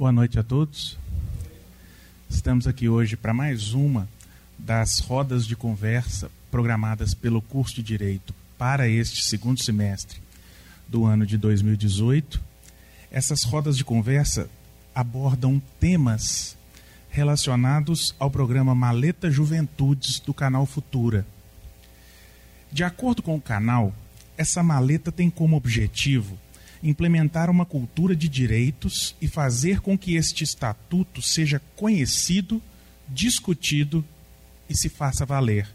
Boa noite a todos. Estamos aqui hoje para mais uma das rodas de conversa programadas pelo curso de Direito para este segundo semestre do ano de 2018. Essas rodas de conversa abordam temas relacionados ao programa Maleta Juventudes do canal Futura. De acordo com o canal, essa maleta tem como objetivo implementar uma cultura de direitos e fazer com que este estatuto seja conhecido, discutido e se faça valer.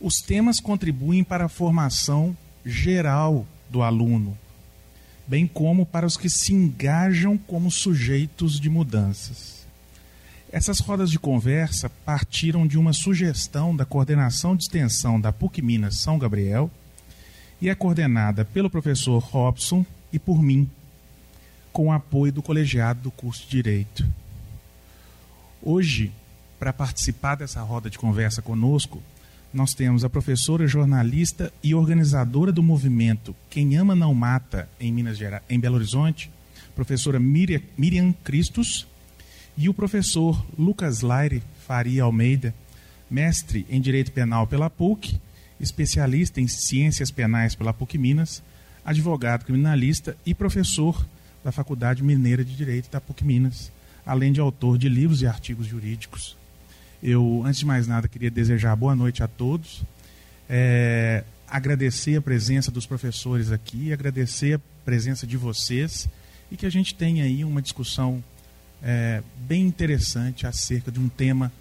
Os temas contribuem para a formação geral do aluno, bem como para os que se engajam como sujeitos de mudanças. Essas rodas de conversa partiram de uma sugestão da coordenação de extensão da PUC Minas São Gabriel e é coordenada pelo professor Robson e por mim, com o apoio do colegiado do curso de Direito. Hoje, para participar dessa roda de conversa conosco, nós temos a professora jornalista e organizadora do movimento Quem Ama Não Mata em Minas Gerais, em Belo Horizonte, professora Miriam, Miriam Cristos, e o professor Lucas Laire Faria Almeida, mestre em Direito Penal pela PUC especialista em ciências penais pela PUC Minas, advogado criminalista e professor da Faculdade Mineira de Direito da PUC Minas, além de autor de livros e artigos jurídicos. Eu, antes de mais nada, queria desejar boa noite a todos, é, agradecer a presença dos professores aqui, agradecer a presença de vocês e que a gente tenha aí uma discussão é, bem interessante acerca de um tema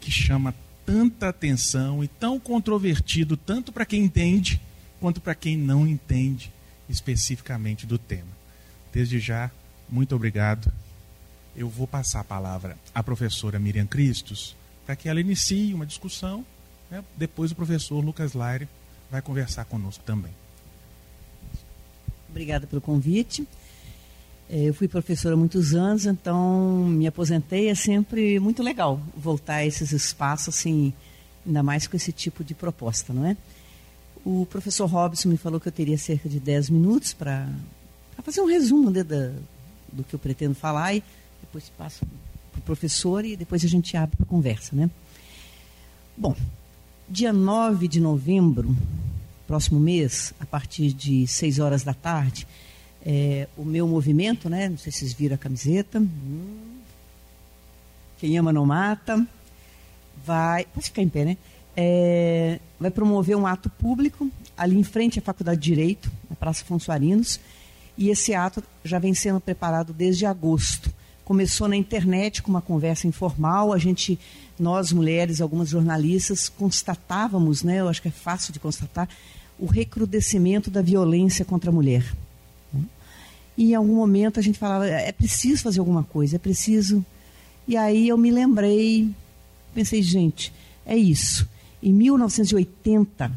que chama tanta atenção e tão controvertido, tanto para quem entende quanto para quem não entende especificamente do tema. Desde já, muito obrigado. Eu vou passar a palavra à professora Miriam Cristos para que ela inicie uma discussão. Né? Depois o professor Lucas Laire vai conversar conosco também. Obrigada pelo convite. É, eu fui professora há muitos anos, então me aposentei. É sempre muito legal voltar a esses espaços, assim, ainda mais com esse tipo de proposta, não é? O professor Robson me falou que eu teria cerca de 10 minutos para fazer um resumo né, da, do que eu pretendo falar e depois passo para o professor e depois a gente abre para conversa, né? Bom, dia 9 de novembro, próximo mês, a partir de 6 horas da tarde, é, o meu movimento, né? Não sei se vocês viram a camiseta. Quem ama não mata. Vai. Pode ficar em pé, né? É, vai promover um ato público ali em frente à Faculdade de Direito, na Praça Fonsuarinos. E esse ato já vem sendo preparado desde agosto. Começou na internet com uma conversa informal. A gente, nós mulheres, algumas jornalistas, constatávamos, né? Eu acho que é fácil de constatar o recrudescimento da violência contra a mulher. E em algum momento a gente falava, é preciso fazer alguma coisa, é preciso. E aí eu me lembrei, pensei, gente, é isso. Em 1980,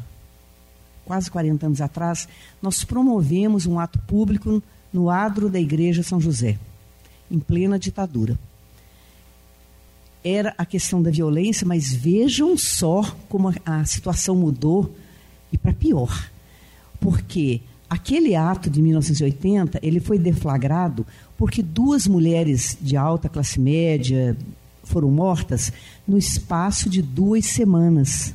quase 40 anos atrás, nós promovemos um ato público no adro da Igreja São José, em plena ditadura. Era a questão da violência, mas vejam só como a, a situação mudou e para pior. Porque Aquele ato de 1980, ele foi deflagrado porque duas mulheres de alta classe média foram mortas no espaço de duas semanas.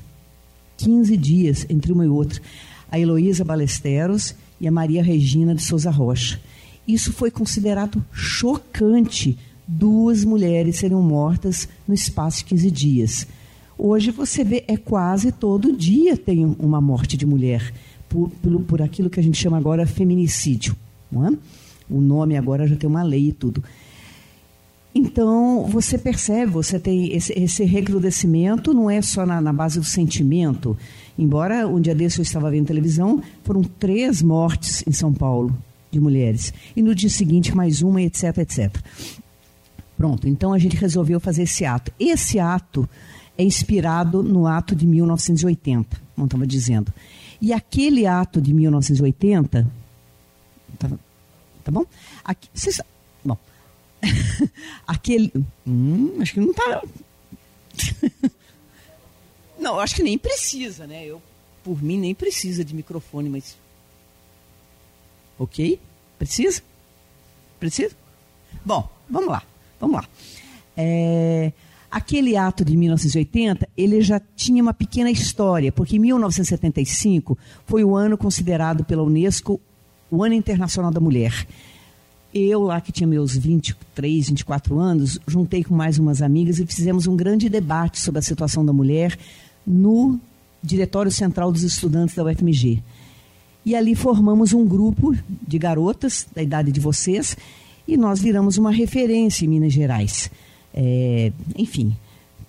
15 dias entre uma e outra. A Heloísa Balesteros e a Maria Regina de Souza Rocha. Isso foi considerado chocante, duas mulheres serem mortas no espaço de 15 dias. Hoje você vê, é quase todo dia tem uma morte de mulher por, por, por aquilo que a gente chama agora feminicídio. Não é? O nome agora já tem uma lei e tudo. Então, você percebe, você tem esse, esse recrudescimento, não é só na, na, base do sentimento. Embora um dia desse eu estava vendo televisão, foram três mortes em São Paulo de mulheres. E no dia seguinte mais uma, etc, etc. Pronto, então a gente resolveu fazer esse ato. Esse ato é inspirado no ato de 1980, como estava dizendo. E aquele ato de 1980, tá, tá bom? Aqui, bom, aquele, hum, acho que não está. não, acho que nem precisa, né? Eu, por mim, nem precisa de microfone, mas, ok? Precisa? Precisa? Bom, vamos lá, vamos lá. É, aquele ato de 1980, ele já tinha uma pequena história, porque em 1975 foi o ano considerado pela Unesco o Ano Internacional da Mulher. Eu, lá que tinha meus 23, 24 anos, juntei com mais umas amigas e fizemos um grande debate sobre a situação da mulher no Diretório Central dos Estudantes da UFMG. E ali formamos um grupo de garotas da idade de vocês e nós viramos uma referência em Minas Gerais. É, enfim,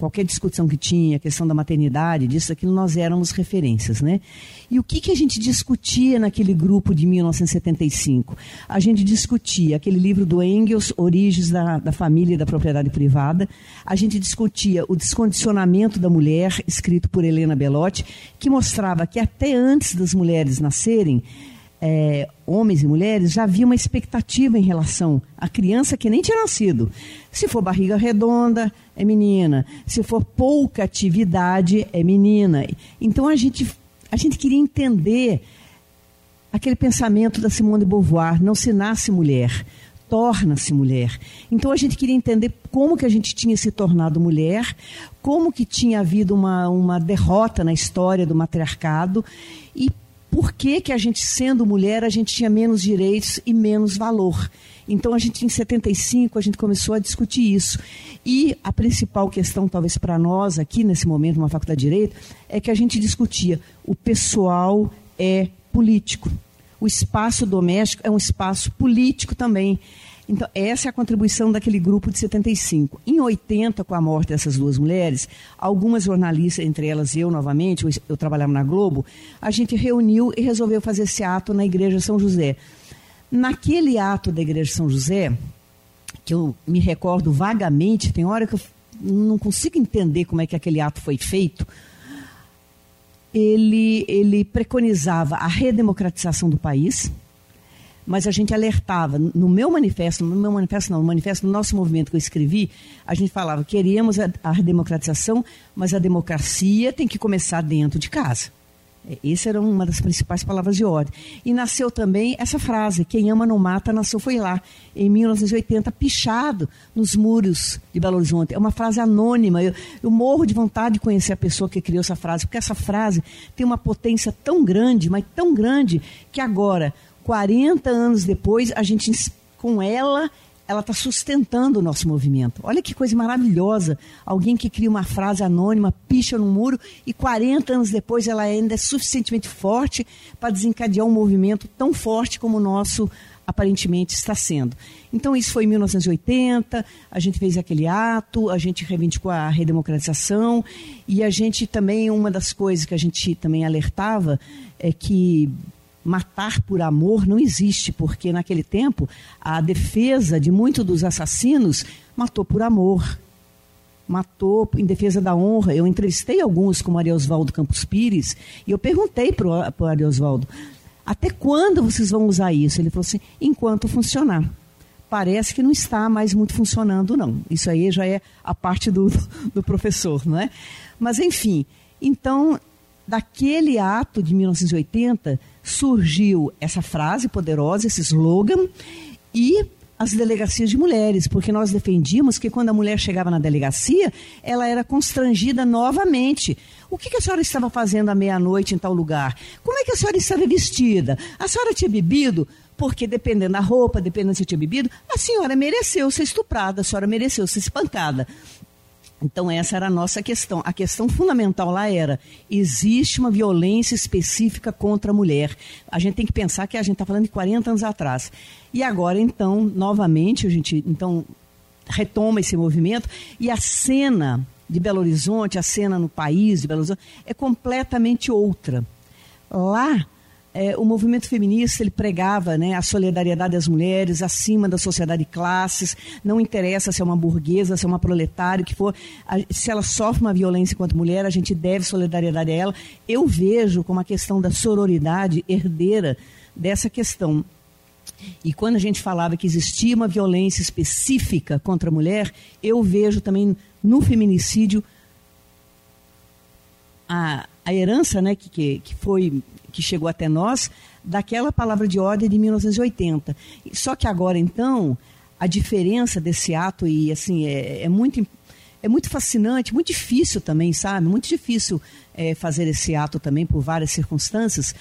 qualquer discussão que tinha, a questão da maternidade, disso, aquilo, nós éramos referências, né? E o que, que a gente discutia naquele grupo de 1975? A gente discutia aquele livro do Engels, Origens da, da Família e da Propriedade Privada. A gente discutia o descondicionamento da mulher, escrito por Helena Belotti, que mostrava que até antes das mulheres nascerem, é, homens e mulheres, já havia uma expectativa em relação à criança que nem tinha nascido. Se for barriga redonda, é menina. Se for pouca atividade, é menina. Então a gente, a gente queria entender aquele pensamento da Simone de Beauvoir: não se nasce mulher, torna-se mulher. Então a gente queria entender como que a gente tinha se tornado mulher, como que tinha havido uma, uma derrota na história do matriarcado e por que, que a gente, sendo mulher, a gente tinha menos direitos e menos valor. Então, a gente, em 75, a gente começou a discutir isso. E a principal questão, talvez para nós, aqui nesse momento, na Faculdade de Direito, é que a gente discutia o pessoal é político. O espaço doméstico é um espaço político também. Então, essa é a contribuição daquele grupo de 75. Em 80, com a morte dessas duas mulheres, algumas jornalistas, entre elas eu novamente, eu, trabalhava na Globo, a gente reuniu e resolveu fazer esse ato na Igreja São José. Naquele ato da Igreja São José, que eu me recordo vagamente, tem hora que eu não consigo entender como é que aquele ato foi feito, ele, ele preconizava a redemocratização do país, mas a gente alertava. No meu manifesto, no meu manifesto não, no manifesto do nosso movimento que eu escrevi, a gente falava, queríamos a, a democratização, mas a democracia tem que começar dentro de casa. É, essa era uma das principais palavras de ordem. E nasceu também essa frase: quem ama não mata, nasceu foi lá, em 1980, pichado nos muros de Belo Horizonte. É uma frase anônima. Eu, eu, morro de vontade de conhecer a pessoa que criou essa frase, porque essa frase tem uma potência tão grande, mas tão grande, que agora 40 anos depois, a gente, com ela, ela está sustentando o nosso movimento. Olha que coisa maravilhosa. Alguém que cria uma frase anônima, picha no muro, e 40 anos depois ela ainda é suficientemente forte para desencadear um movimento tão forte como o nosso aparentemente está sendo. Então, isso foi em 1980, a gente fez aquele ato, a gente reivindicou a redemocratização, e a gente também, uma das coisas que a gente também alertava é que matar por amor não existe, porque naquele tempo a defesa de muitos dos assassinos matou por amor. Matou em defesa da honra. Eu entrevistei alguns, como Maria Oswaldo Campos Pires, e eu perguntei para o Maria Oswaldo, até quando vocês vão usar isso? Ele falou assim, enquanto funcionar. Parece que não está mais muito funcionando, não. Isso aí já é a parte do, do professor, não é? Mas, enfim, então, daquele ato de 1980 surgiu essa frase poderosa, esse slogan, e as delegacias de mulheres, porque nós defendíamos que quando a mulher chegava na delegacia, ela era constrangida novamente. O que, a senhora estava fazendo à meia-noite em tal lugar? Como é que a senhora estava vestida? A senhora tinha bebido? Porque dependendo da roupa, dependendo se tinha bebido, a senhora mereceu ser estuprada, a senhora mereceu ser espancada. Então, essa era a nossa questão. A questão fundamental lá era: existe uma violência específica contra a mulher. A gente tem que pensar que a gente está falando de 40 anos atrás. E agora, então, novamente, a gente então, retoma esse movimento e a cena de Belo Horizonte, a cena no país de Belo Horizonte, é completamente outra. Lá, é, o movimento feminista ele pregava né, a solidariedade das mulheres acima da sociedade de classes, não interessa se é uma burguesa, se é uma proletária, que for, a, se ela sofre uma violência enquanto mulher, a gente deve solidariedade a ela. Eu vejo como a questão da sororidade herdeira dessa questão. E quando a gente falava que existia uma violência específica contra a mulher, eu vejo também no feminicídio a, a herança né, que, que, que foi que chegou até nós daquela palavra de ordem de 1980. Só que agora, então, a diferença desse ato e assim é, é muito é muito fascinante, muito difícil também, sabe? Muito difícil é, fazer esse ato também por várias circunstâncias,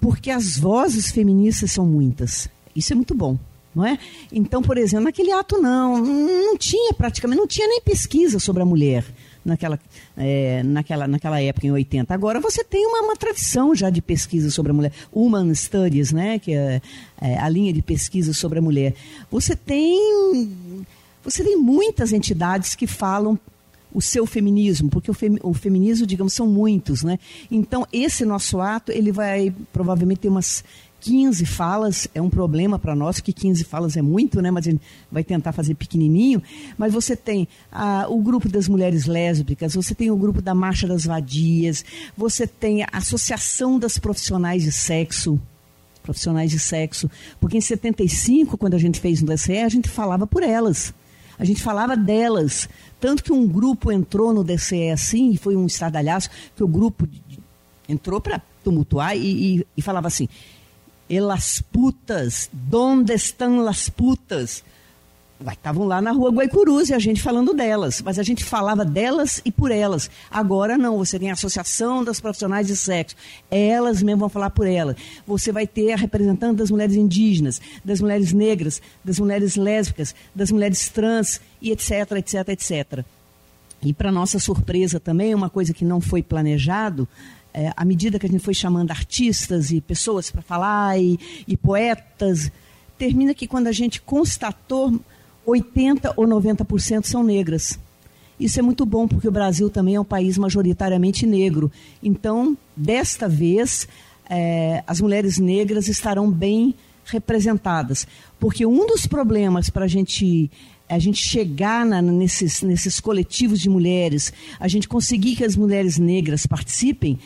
porque as vozes feministas são muitas. Isso é muito bom. Não é? Então, por exemplo, naquele ato não, não tinha praticamente, não tinha nem pesquisa sobre a mulher naquela, é, naquela, naquela época, em 80. Agora você tem uma, uma tradição já de pesquisa sobre a mulher, Human Studies, né, que é, é a linha de pesquisa sobre a mulher. Você tem, você tem muitas entidades que falam o seu feminismo, porque o, fem, o, feminismo, digamos, são muitos, né? Então, esse nosso ato, ele vai provavelmente ter umas 15 falas é um problema para nós, que 15 falas é muito, né? mas a gente vai tentar fazer pequenininho. Mas você tem ah, o grupo das mulheres lésbicas, você tem o grupo da Marcha das Vadias, você tem a Associação das Profissionais de Sexo, profissionais de sexo, porque em 75, quando a gente fez no DCE, a gente falava por elas. A gente falava delas. Tanto que um grupo entrou no DCE assim, e foi um estardalhaço, que o grupo entrou para tumultuar e, e, e falava assim: e las putas, donde estão las putas? Estavam lá na rua Guaicurus e a gente falando delas, mas a gente falava delas e por elas. Agora não, você tem a Associação das Profissionais de Sexo, elas mesmo vão falar por elas. Você vai ter a representante das mulheres indígenas, das mulheres negras, das mulheres lésbicas, das mulheres trans e etc, etc, etc. E para nossa surpresa também, uma coisa que não foi planejado, é, à medida que a gente foi chamando artistas e pessoas para falar e, e, poetas, termina que quando a gente constatou, 80 ou 90% são negras. Isso é muito bom, porque o Brasil também é um país majoritariamente negro. Então, desta vez, é, as mulheres negras estarão bem representadas. Porque um dos problemas para a gente a gente chegar na, nesses, nesses coletivos de mulheres, a gente conseguir que as mulheres negras participem,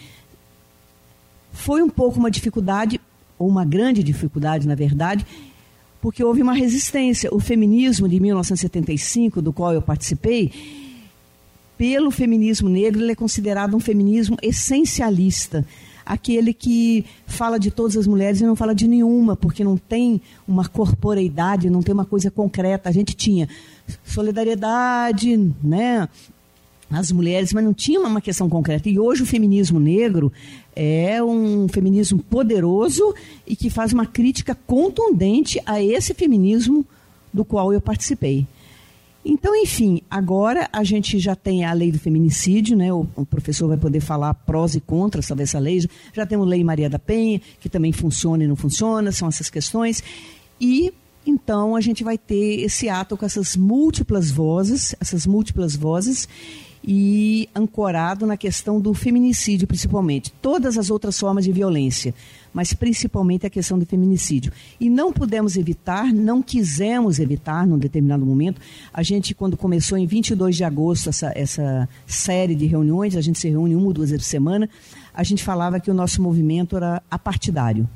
foi um pouco uma dificuldade, ou uma grande dificuldade, na verdade, porque houve uma resistência. O feminismo de 1975, do qual eu participei, pelo feminismo negro, ele é considerado um feminismo essencialista aquele que fala de todas as mulheres e não fala de nenhuma, porque não tem uma corporeidade, não tem uma coisa concreta. A gente tinha solidariedade, né? As mulheres, mas não tinha uma questão concreta. E hoje o feminismo negro é um feminismo poderoso e que faz uma crítica contundente a esse feminismo do qual eu participei. Então, enfim, agora a gente já tem a lei do feminicídio, né? O, professor vai poder falar prós e contras sobre essa lei. Já temos a lei Maria da Penha, que também funciona e não funciona, são essas questões. E então a gente vai ter esse ato com essas múltiplas vozes, essas múltiplas vozes, e ancorado na questão do feminicídio, principalmente. Todas as outras formas de violência, mas principalmente a questão do feminicídio. E não pudemos evitar, não quisemos evitar num determinado momento. A gente, quando começou em 22 de agosto essa, essa série de reuniões, a gente se reúne uma ou duas vezes por semana, a gente falava que o nosso movimento era apartidário.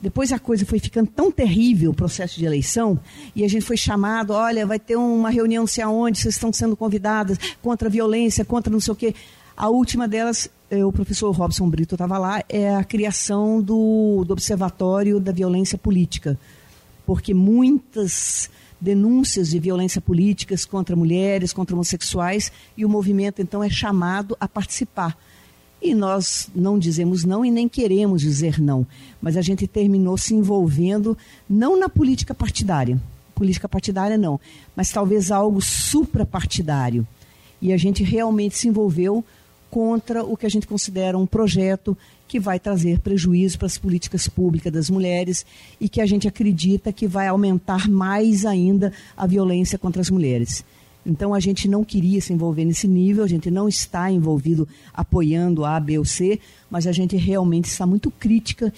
Depois a coisa foi ficando tão terrível, o processo de eleição, e a gente foi chamado, olha, vai ter uma reunião não sei aonde, vocês estão sendo convidadas, contra a violência, contra não sei o quê. A última delas, eh, o professor Robson Brito estava lá, é a criação do, do Observatório da Violência Política. Porque muitas denúncias de violência políticas contra mulheres, contra homossexuais, e o movimento então é chamado a participar. E nós não dizemos não e nem queremos dizer não. Mas a gente terminou se envolvendo não na política partidária. Política partidária não, mas talvez algo suprapartidário. E a gente realmente se envolveu contra o que a gente considera um projeto que vai trazer prejuízo para as políticas públicas das mulheres e que a gente acredita que vai aumentar mais ainda a violência contra as mulheres. Então a gente não queria se envolver nesse nível, a gente não está envolvido apoiando A, B ou C, mas a gente realmente está muito crítica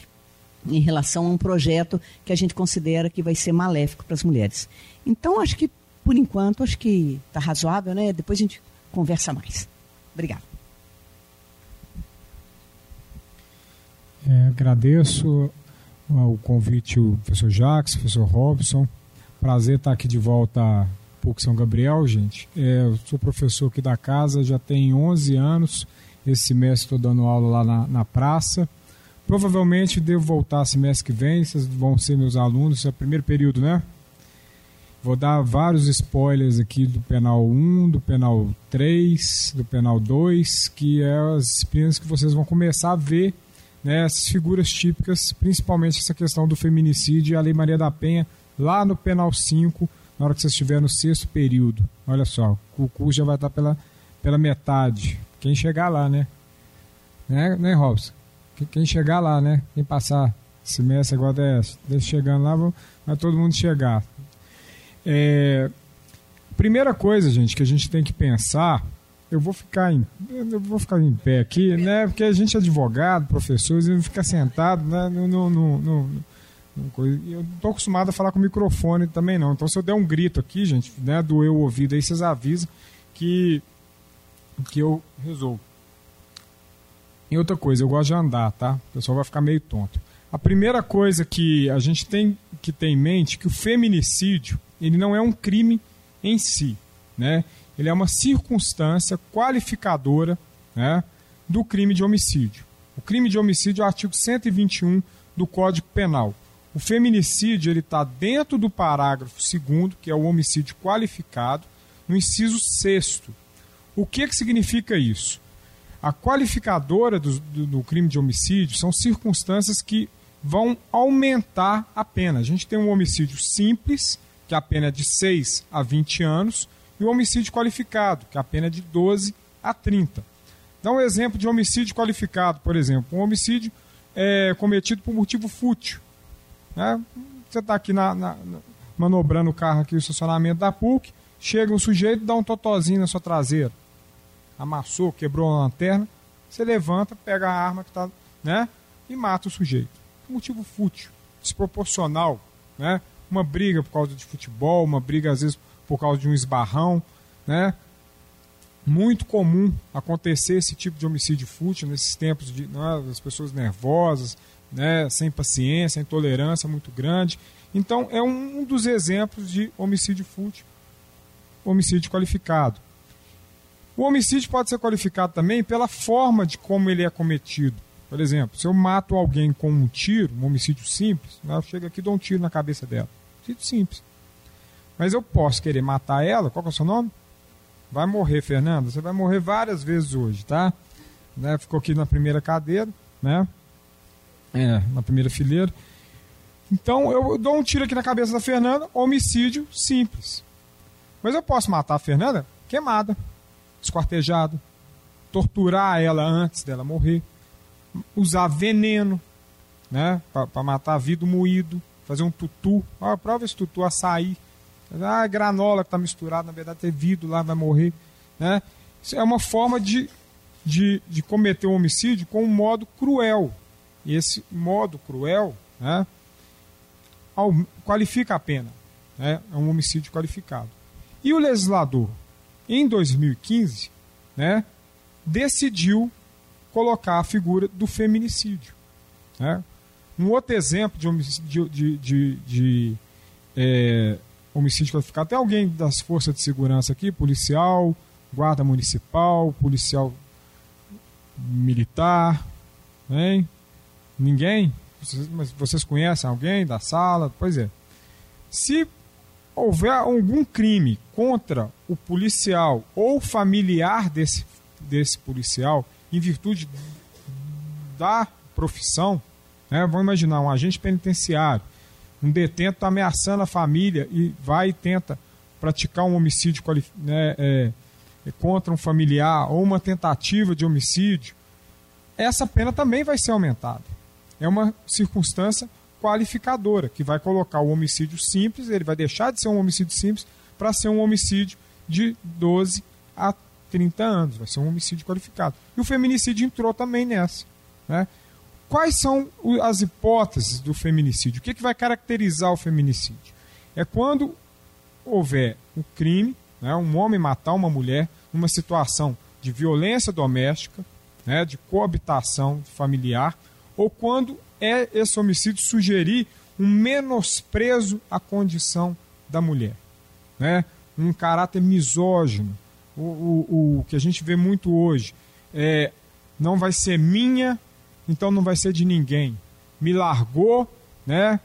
em relação a um projeto que a gente considera que vai ser maléfico para as mulheres. Então acho que por enquanto acho que está razoável, né? Depois a gente conversa mais. Obrigada. É, agradeço o convite o professor Jacques, professor Robson. Prazer estar aqui de volta PUC São Gabriel, gente. É, eu sou professor aqui da casa, já tem 11 anos. Esse semestre estou dando aula lá na, na praça. Provavelmente devo voltar semestre que vem, vocês vão ser meus alunos, é o primeiro período, né? Vou dar vários spoilers aqui do penal 1, do penal 3, do penal 2, que é as disciplinas que vocês vão começar a ver né, essas figuras típicas, principalmente essa questão do feminicídio e a Lei Maria da Penha, lá no penal 5, na hora que vocês estiverem no sexto período. Olha só, o curso já vai estar pela, pela metade. Quem chegar lá, né? Né, né Robson? Quem chegar lá, né? Quem passar semestre agora desse, desse chegando lá, vai todo mundo chegar. É, primeira coisa, gente, que a gente tem que pensar, eu vou ficar em, eu vou ficar em pé aqui, né? Porque a gente é advogado, professor, e não fica sentado, né? No, no eu não estou acostumado a falar com microfone também não. Então se eu der um grito aqui, gente, né, doer o ouvido aí, vocês avisam que que eu resolvo. E outra coisa, eu gosto de andar, tá? O pessoal vai ficar meio tonto. A primeira coisa que a gente tem que ter em mente é que o feminicídio ele não é um crime em si, né? Ele é uma circunstância qualificadora, né, do crime de homicídio. O crime de homicídio é o artigo 121 do Código Penal. O feminicídio ele está dentro do parágrafo 2 que é o homicídio qualificado, no inciso 6 O que, que significa isso? A qualificadora do, do, do crime de homicídio são circunstâncias que vão aumentar a pena. A gente tem um homicídio simples, que a pena é de 6 a 20 anos, e o homicídio qualificado, que a pena é de 12 a 30. Dá um exemplo de homicídio qualificado, por exemplo. Um homicídio é, cometido por motivo fútil. Né? Você está aqui na, na, manobrando o carro aqui, o estacionamento da PUC, chega um sujeito dá um totozinho na sua traseira. Amassou, quebrou a lanterna, você levanta, pega a arma que está, né? E mata o sujeito. Motivo fútil, desproporcional, né? uma briga por causa de futebol, uma briga às vezes por causa de um esbarrão, né? Muito comum acontecer esse tipo de homicídio fútil nesses tempos de né, as pessoas nervosas, né, sem paciência, intolerância muito grande. Então é um dos exemplos de homicídio fútil, homicídio qualificado. O homicídio pode ser qualificado também pela forma de como ele é cometido. Por exemplo, se eu mato alguém com um tiro, um homicídio simples, né, eu chego aqui e dou um tiro na cabeça dela. Muito simples. Mas eu posso querer matar ela. Qual é o seu nome? Vai morrer, Fernanda. Você vai morrer várias vezes hoje, tá? Né? Ficou aqui na primeira cadeira, né? É, na primeira fileira. Então eu dou um tiro aqui na cabeça da Fernanda, homicídio simples. Mas eu posso matar a Fernanda queimada, esquartejada, torturar ela antes dela morrer, usar veneno, né, para matar vidro moído, fazer um tutu. Ah, prova esse tutu, açaí. Ah, granola que está misturado, na verdade, ter vidro lá, vai morrer. Né? Isso é uma forma de, de, de cometer um homicídio com um modo cruel. E esse modo cruel né, qualifica a pena. Né? É um homicídio qualificado. E o legislador, em 2015, né, decidiu colocar a figura do feminicídio. Né? Um outro exemplo de homicídio, de, de, de é, homicídio qualificado, tem alguém das forças de segurança aqui, policial, guarda municipal, policial militar, hein? Ninguém? Vocês, mas vocês conhecem alguém da sala? Pois é. Se houver algum crime contra o policial ou familiar desse, desse policial, em virtude da profissão, né? Vamos imaginar um agente penitenciário, um detento está ameaçando a família e vai e tenta praticar um homicídio né, é, é, contra um familiar ou uma tentativa de homicídio, essa pena também vai ser aumentada. É uma circunstância qualificadora que vai colocar o homicídio simples, ele vai deixar de ser um homicídio simples para ser um homicídio de 12 a 30 anos, vai ser um homicídio qualificado. E o feminicídio entrou também nessa. Né? Quais são as hipóteses do feminicídio? O que, é que vai caracterizar o feminicídio? É quando houver um crime, né, um homem matar uma mulher numa situação de violência doméstica, né, de coabitação familiar, ou quando é esse homicídio sugerir um menosprezo à condição da mulher, né, um caráter misógino, o, o, o que a gente vê muito hoje é não vai ser minha então não vai ser de ninguém. Me largou, né?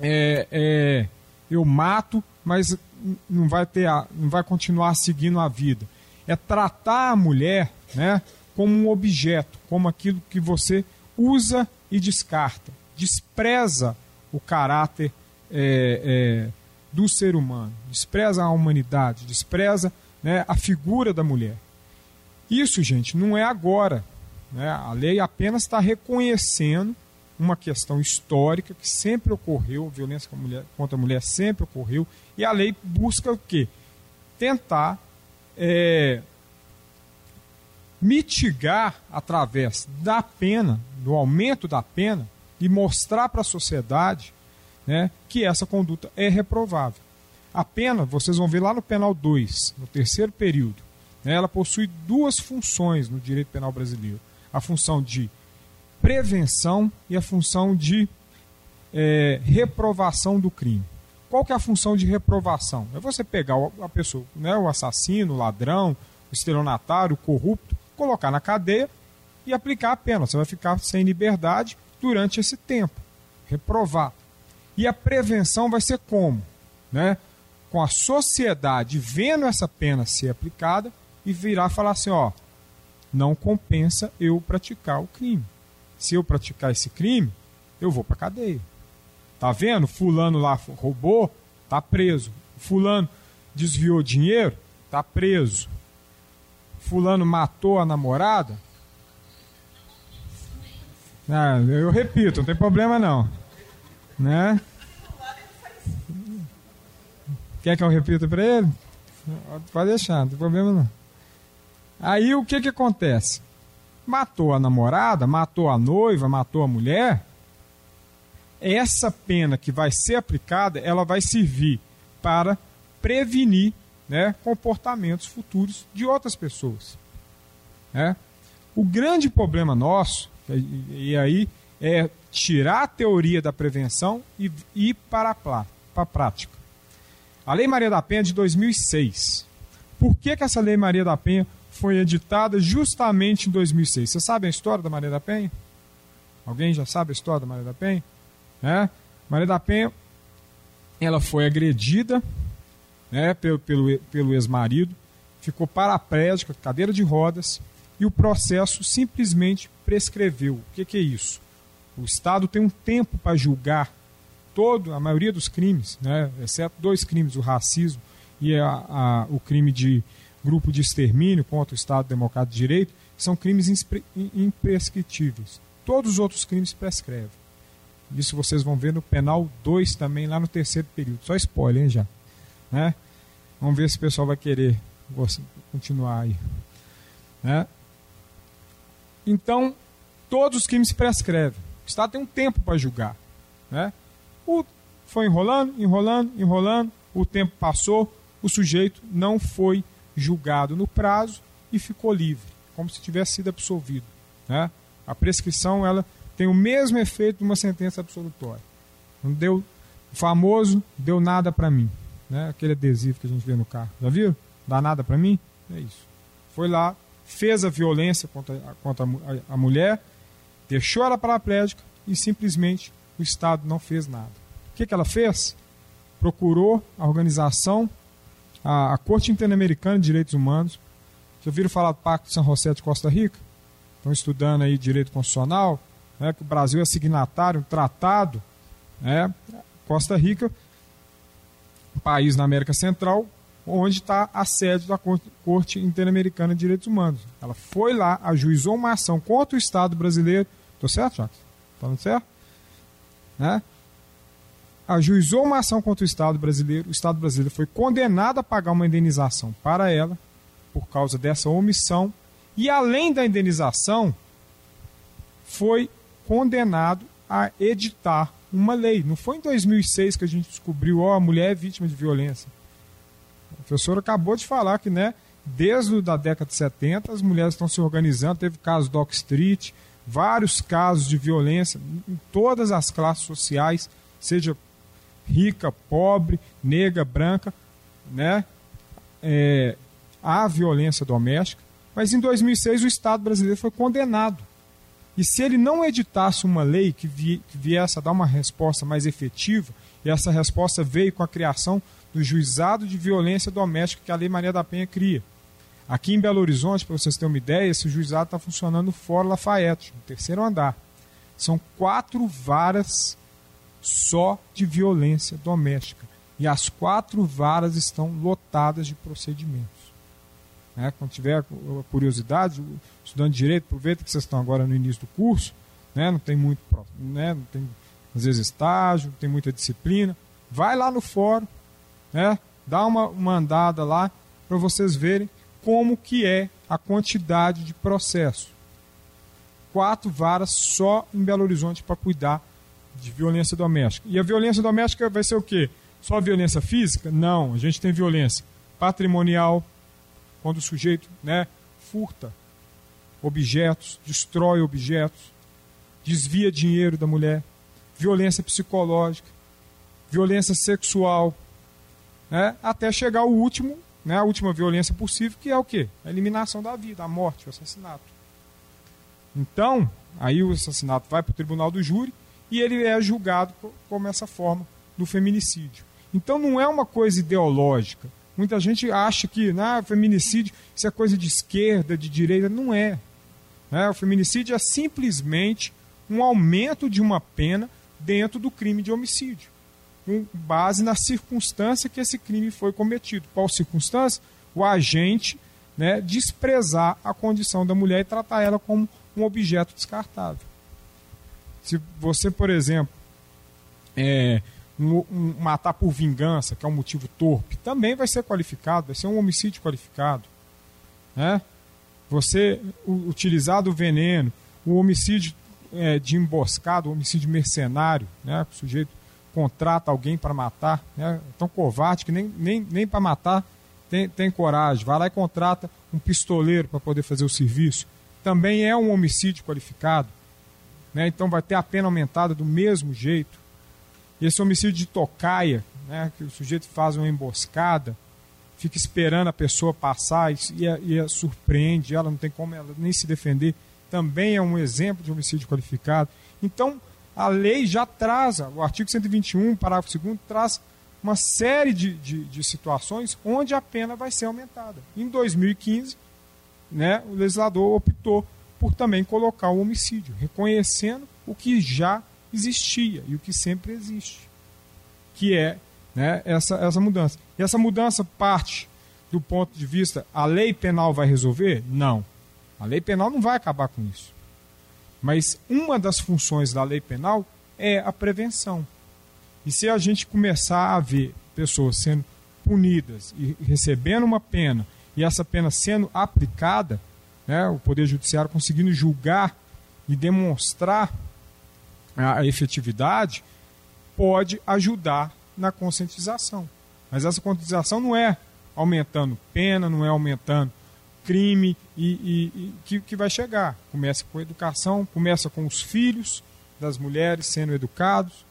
É, é, eu mato, mas não vai ter, a, não vai continuar seguindo a vida. É tratar a mulher, né, como um objeto, como aquilo que você usa e descarta, despreza o caráter é, é, do ser humano, despreza a humanidade, despreza né, a figura da mulher. Isso, gente, não é agora. Né? A lei apenas está reconhecendo uma questão histórica que sempre ocorreu, violência contra a, mulher, contra a mulher sempre ocorreu, e a lei busca o quê? Tentar é, mitigar através da pena, do aumento da pena, e mostrar para a sociedade né, que essa conduta é reprovável. A pena, vocês vão ver lá no penal 2, no terceiro período, né, ela possui duas funções no direito penal brasileiro: a função de prevenção e a função de é, reprovação do crime. Qual que é a função de reprovação? É você pegar a pessoa, né, o assassino, o ladrão, o estelionatário, o corrupto, colocar na cadeia e aplicar a pena. Você vai ficar sem liberdade durante esse tempo. Reprovar. E a prevenção vai ser como? Né? Com a sociedade vendo essa pena ser aplicada e virar falar assim, ó, não compensa eu praticar o crime. Se eu praticar esse crime, eu vou para cadeia. Tá vendo? Fulano lá roubou, tá preso. Fulano desviou dinheiro, tá preso. Fulano matou a namorada. Ah, eu repito, não tem problema não. Né? Quer que eu repita para ele? Pode deixar, não tem problema não. Aí o que que acontece? Matou a namorada, matou a noiva, matou a mulher. Essa pena que vai ser aplicada, ela vai servir para prevenir né, comportamentos futuros de outras pessoas. Né? O grande problema nosso, e, aí, é tirar a teoria da prevenção e ir para a, para a prática. A Lei Maria da Penha é de 2006. Por que, que essa Lei Maria da Penha foi editada justamente em 2006. Você sabe a história da Maria da Penha? Alguém já sabe a história da Maria da Penha? É? Maria da Penha, ela foi agredida né, pelo, pelo, pelo ex-marido, ficou paraplégica, cadeira de rodas, e o processo simplesmente prescreveu. O que, que é isso? O Estado tem um tempo para julgar todo, a maioria dos crimes, né, exceto dois crimes, o racismo e a, a, o crime de grupo de extermínio contra o Estado Democrático de Direito, são crimes imprescritíveis. Todos os outros crimes prescrevem. Isso vocês vão ver no penal 2 também, lá no terceiro período. Só spoiler, hein, já. Né? Vamos ver se o pessoal vai querer continuar aí. Né? Então, todos os crimes prescrevem. O Estado tem um tempo para julgar. Né? O, foi enrolando, enrolando, enrolando, o tempo passou, o sujeito não foi julgado no prazo e ficou livre, como se tivesse sido absolvido. Né? A prescrição ela tem o mesmo efeito de uma sentença absolutória. Não deu famoso deu nada para mim, né? Aquele adesivo que a gente vê no carro. Já viu? Dá nada para mim? É isso. Foi lá, fez a violência contra, contra a, a mulher, deixou ela paraplégica e simplesmente o Estado não fez nada. O que, que ela fez? Procurou a organização a, a Corte Interamericana de Direitos Humanos. Já ouviram falar do Pacto de São José de Costa Rica? Estão estudando aí direito constitucional, né, que o Brasil é signatário, um tratado. Né, Costa Rica, país na América Central, onde está a sede da Corte Interamericana de Direitos Humanos. Ela foi lá, ajuizou uma ação contra o Estado brasileiro. Estou certo, Jacques? Falando certo? Né? ajuizou uma ação contra o Estado brasileiro. O Estado brasileiro foi condenado a pagar uma indenização para ela por causa dessa omissão. E além da indenização, foi condenado a editar uma lei. Não foi em 2006 que a gente descobriu, ó, a mulher é vítima de violência. O professor acabou de falar que, né, desde a década de 70, as mulheres estão se organizando. Teve casos do Dock Street, vários casos de violência em todas as classes sociais, seja rica, pobre, negra, branca, né? É, há violência doméstica, mas em 2006 o Estado brasileiro foi condenado. E se ele não editasse uma lei que, vi, que viesse a dar uma resposta mais efetiva, e essa resposta veio com a criação do juizado de violência doméstica que a Lei Maria da Penha cria. Aqui em Belo Horizonte, para vocês terem uma ideia, esse juizado está funcionando Fórum Lafayette, no terceiro andar. São quatro varas só de violência doméstica. E as quatro varas estão lotadas de procedimentos. Né? Quando tiver curiosidade, o estudante de direito, aproveita que vocês estão agora no início do curso, né? não tem muito, né? não tem às vezes estágio, não tem muita disciplina. Vai lá no fórum, né? dá uma, uma andada lá para vocês verem como que é a quantidade de processo. Quatro varas só em Belo Horizonte para cuidar de violência doméstica. E a violência doméstica vai ser o quê? Só violência física? Não, a gente tem violência patrimonial, quando o sujeito né, furta objetos, destrói objetos, desvia dinheiro da mulher, violência psicológica, violência sexual, né, até chegar ao último, né, a última violência possível, que é o quê? A eliminação da vida, a morte, o assassinato. Então, aí o assassinato vai para o tribunal do júri e ele é julgado como essa forma do feminicídio. Então não é uma coisa ideológica. Muita gente acha que ah, feminicídio isso é coisa de esquerda, de direita. Não é. Né? O feminicídio é simplesmente um aumento de uma pena dentro do crime de homicídio, com base na circunstância que esse crime foi cometido. Qual circunstância? O agente né, desprezar a condição da mulher e tratar ela como um objeto descartável. Se você, por exemplo, é, matar por vingança, que é um motivo torpe, também vai ser qualificado, vai ser um homicídio qualificado. Né? Você utilizar do veneno, o homicídio é, de emboscado, o homicídio mercenário, né? o sujeito contrata alguém para matar, né? tão covarde que nem, nem, nem para matar tem, tem coragem, vai lá e contrata um pistoleiro para poder fazer o serviço. Também é um homicídio qualificado. Né? Então vai ter a pena aumentada do mesmo jeito. E esse homicídio de tocaia, né? que o sujeito faz uma emboscada, fica esperando a pessoa passar e, e, e surpreende ela, não tem como ela nem se defender, também é um exemplo de homicídio qualificado. Então, a lei já traz, o artigo 121, parágrafo 2 traz uma série de, de, de, situações onde a pena vai ser aumentada. Em 2015, né, o legislador optou por também colocar o homicídio, reconhecendo o que já existia e o que sempre existe, que é né, essa, essa mudança. E essa mudança parte do ponto de vista, a lei penal vai resolver? Não. A lei penal não vai acabar com isso. Mas uma das funções da lei penal é a prevenção. E se a gente começar a ver pessoas sendo punidas e recebendo uma pena, e essa pena sendo aplicada, né, o Poder Judiciário conseguindo julgar e demonstrar a efetividade, pode ajudar na conscientização. Mas essa conscientização não é aumentando pena, não é aumentando crime e, e, e que, que vai chegar. Começa com a educação, começa com os filhos das mulheres sendo educados,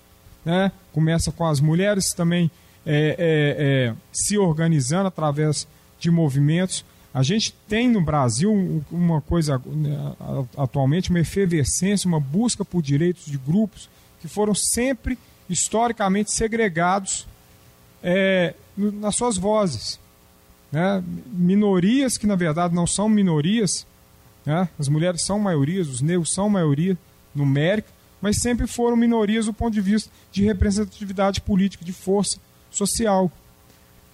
né? começa com as mulheres também é, é, é, se organizando através de movimentos a gente tem no Brasil uma coisa né, atualmente, uma efervescência, uma busca por direitos de grupos que foram sempre historicamente segregados é, nas suas vozes. Né? Minorias que na verdade não são minorias, né? as mulheres são maiorias, os negros são maioria numérica, mas sempre foram minorias do ponto de vista de representatividade política, de força social.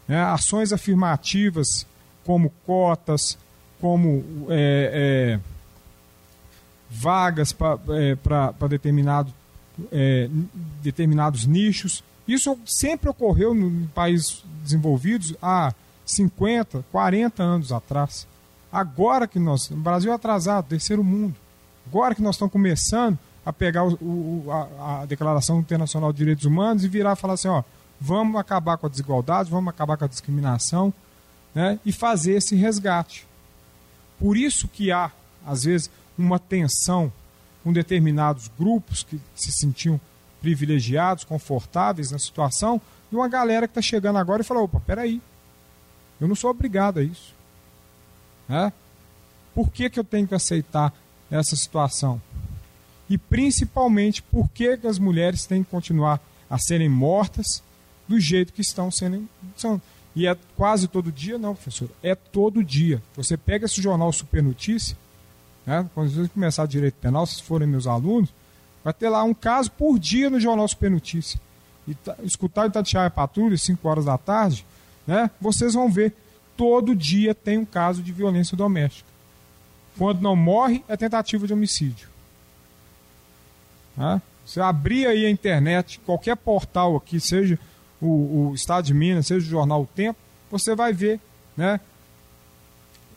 Né? Ações afirmativas como cotas, como é, é, vagas para é, determinado, é, determinados nichos. Isso sempre ocorreu em países desenvolvidos há 50, 40 anos atrás. Agora que nós, o Brasil é atrasado, terceiro mundo, agora que nós estamos começando a pegar o, o, a, a, Declaração Internacional de Direitos Humanos e virar e falar assim, ó, vamos acabar com a desigualdade, vamos acabar com a discriminação, né, e fazer esse resgate. Por isso que há, às vezes, uma tensão com determinados grupos que se sentiam privilegiados, confortáveis na situação, e uma galera que está chegando agora e fala, opa, peraí, eu não sou obrigado a isso. Né? Por que, que eu tenho que aceitar essa situação? E principalmente, por que, que as mulheres têm que continuar a serem mortas do jeito que estão sendo. E é quase todo dia, não, professor. É todo dia. Você pega esse jornal Super Notícia, né, quando vocês começar direito penal, se forem meus alunos, vai ter lá um caso por dia no jornal Super Notícia. E tá, escutar Itatiaia Patrulha, 5 horas da tarde, né, vocês vão ver. Todo dia tem um caso de violência doméstica. Quando não morre, é tentativa de homicídio. Né? Você abrir aí a internet, qualquer portal aqui, seja o, o Estado de Minas, seja o jornal O Tempo, você vai ver, né?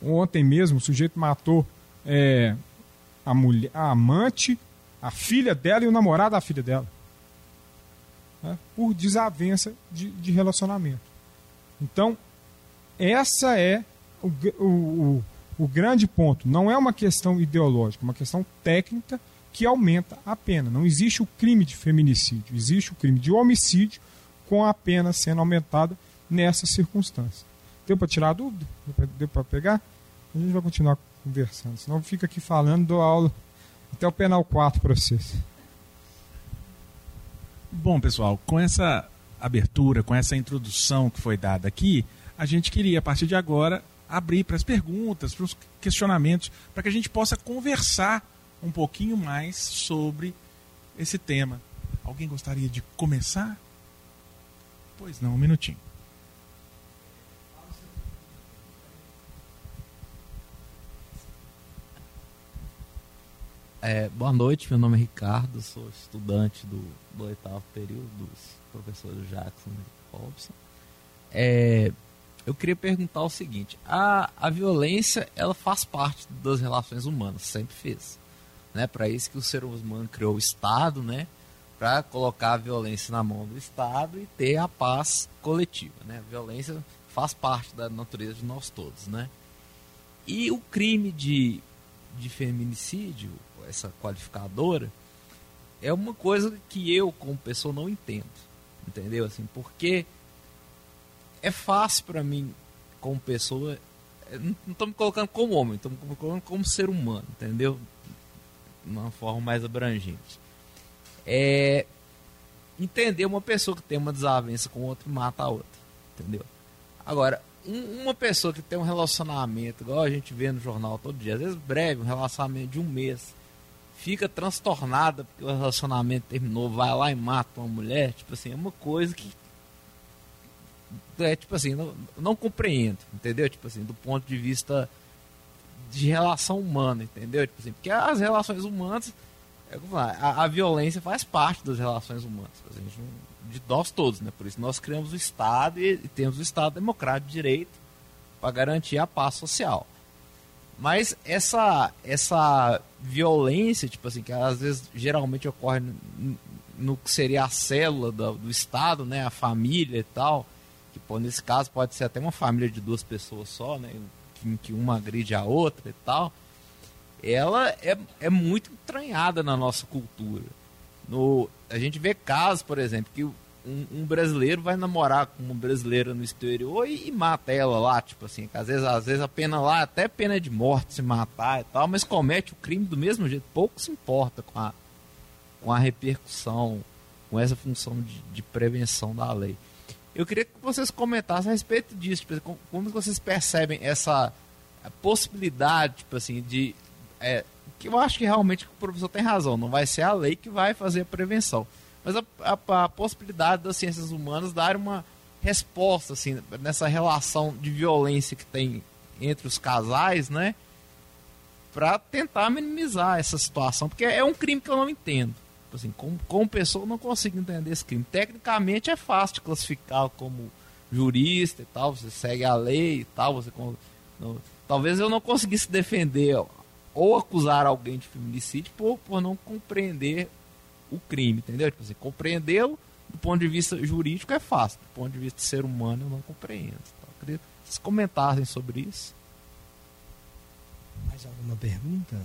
Ontem mesmo o sujeito matou é, a mulher, a amante, a filha dela e o namorado da filha dela. Né? Por desavença de, de relacionamento. Então, essa é o, o, o, o grande ponto. Não é uma questão ideológica, é uma questão técnica que aumenta a pena. Não existe o crime de feminicídio, existe o crime de homicídio com a pena sendo aumentada nessa circunstância. Deu para tirar a dúvida? Deu para pegar? A gente vai continuar conversando, senão fica aqui falando, dou aula até o penal 4 para vocês. Bom, pessoal, com essa abertura, com essa introdução que foi dada aqui, a gente queria, a partir de agora, abrir para as perguntas, para os questionamentos, para que a gente possa conversar um pouquinho mais sobre esse tema. Alguém gostaria de começar? Pois não, um minutinho. É, boa noite, meu nome é Ricardo, sou estudante do, do oitavo período dos professores Jackson e Robson. É, eu queria perguntar o seguinte: a, a violência ela faz parte das relações humanas, sempre fez né? Para isso que o ser humano criou o Estado, né? Para colocar a violência na mão do Estado e ter a paz coletiva, né? A violência faz parte da natureza de nós todos, né? E o crime de, de feminicídio, essa qualificadora, é uma coisa que eu, como pessoa, não entendo. Entendeu? Assim, porque é fácil para mim, como pessoa, não estou me colocando como homem, estou me colocando como ser humano, entendeu? uma forma mais abrangente. É entender uma pessoa que tem uma desavença com outra e mata a outra, entendeu? Agora, um, uma pessoa que tem um relacionamento, igual a gente vê no jornal todo dia, às vezes breve, um relacionamento de um mês, fica transtornada porque o relacionamento terminou, vai lá e mata uma mulher, tipo assim, é uma coisa que é tipo assim, não, não compreendo, entendeu? Tipo assim, do ponto de vista de relação humana, entendeu? Tipo assim, porque as relações humanas, a, a, violência faz parte das relações humanas, assim, de nós todos, né? Por isso nós criamos o Estado e, e temos o Estado democrático de direito para garantir a paz social. Mas essa essa violência, tipo assim, que às vezes geralmente ocorre no, no que seria a célula do, do, Estado, né, a família e tal, que pô, nesse caso pode ser até uma família de duas pessoas só, né, em que uma agride a outra e tal, ela é, é muito entranhada na nossa cultura. No, a gente vê casos, por exemplo, que um, um brasileiro vai namorar com uma brasileira no exterior e, e, mata ela lá, tipo assim, às vezes, às vezes a pena lá, até pena de morte se matar e tal, mas comete o crime do mesmo jeito, pouco se importa com a, com a repercussão, com essa função de, de prevenção da lei. Eu queria que vocês comentassem a respeito disso, tipo, como vocês percebem essa possibilidade, tipo assim, de é, que eu acho que realmente o professor tem razão, não vai ser a lei que vai fazer a prevenção, mas a, a, a possibilidade das ciências humanas dar uma resposta assim nessa relação de violência que tem entre os casais, né? Para tentar minimizar essa situação, porque é um crime que eu não entendo. Tipo assim, como, como pessoa, eu não consigo entender esse crime. Tecnicamente é fácil de classificar como jurista e tal, você segue a lei e tal, você não, talvez eu não conseguisse defender ou acusar alguém de feminicídio por, por não compreender o crime, entendeu? Tipo assim, compreendê-lo do ponto de vista jurídico é fácil, do ponto de vista ser humano eu não compreendo. Então, eu queria que vocês comentassem sobre isso. Mais alguma pergunta?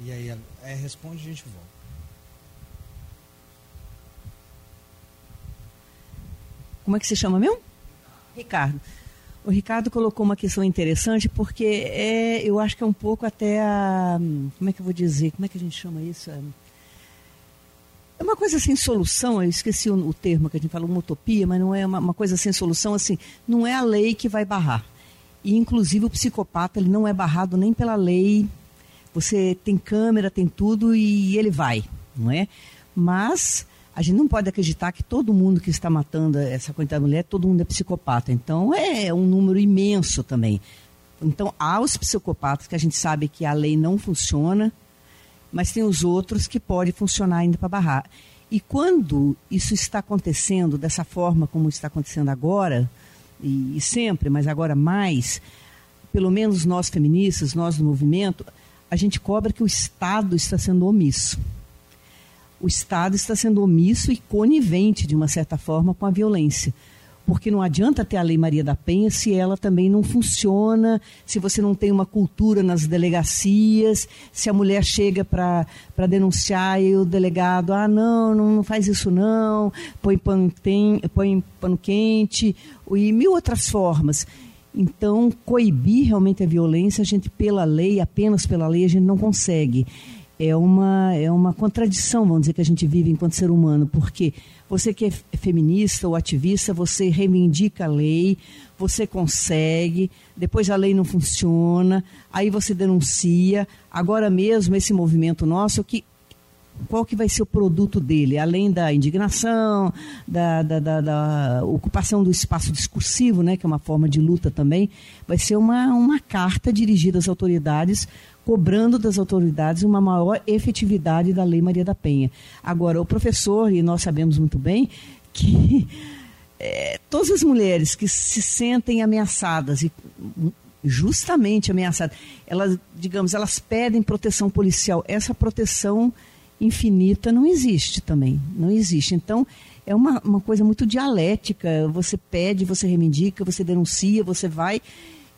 E aí, é, responde e a gente volta. Como é que se chama mesmo? Ricardo. O Ricardo colocou uma questão interessante porque é, eu acho que é um pouco até a. Como é que eu vou dizer? Como é que a gente chama isso? É, uma coisa sem solução, eu esqueci o, o, termo que a gente fala, uma utopia, mas não é uma, uma, coisa sem solução, assim, não é a lei que vai barrar. E, inclusive, o psicopata, ele não é barrado nem pela lei, você tem câmera, tem tudo e ele vai, não é? Mas a gente não pode acreditar que todo mundo que está matando essa quantidade de mulher, todo mundo é psicopata. Então, é um número imenso também. Então, há os psicopatas que a gente sabe que a lei não funciona, mas tem os outros que pode funcionar ainda para barrar. E quando isso está acontecendo dessa forma como está acontecendo agora, e, e sempre, mas agora mais, pelo menos nós feministas, nós do movimento, a gente cobra que o Estado está sendo omisso. O Estado está sendo omisso e conivente, de uma certa forma, com a violência porque não adianta ter a Lei Maria da Penha se ela também não funciona, se você não tem uma cultura nas delegacias, se a mulher chega para denunciar e o delegado, ah, não, não, faz isso não, põe pano, tem, põe pano quente, e mil outras formas. Então, coibir realmente a violência, a gente, pela lei, apenas pela lei, a gente não consegue. É uma, é uma contradição, vamos dizer, que a gente vive enquanto ser humano, porque você que é feminista ou ativista, você reivindica a lei, você consegue, depois a lei não funciona, aí você denuncia. Agora mesmo, esse movimento nosso, que, qual que vai ser o produto dele? Além da indignação, da, da, da, da ocupação do espaço discursivo, né, que é uma forma de luta também, vai ser uma, uma carta dirigida às autoridades cobrando das autoridades uma maior efetividade da Lei Maria da Penha. Agora, o professor, e nós sabemos muito bem, que é, todas as mulheres que se sentem ameaçadas e justamente ameaçadas, elas, digamos, elas pedem proteção policial. Essa proteção infinita não existe também, não existe. Então, é uma, uma coisa muito dialética. Você pede, você reivindica, você denuncia, você vai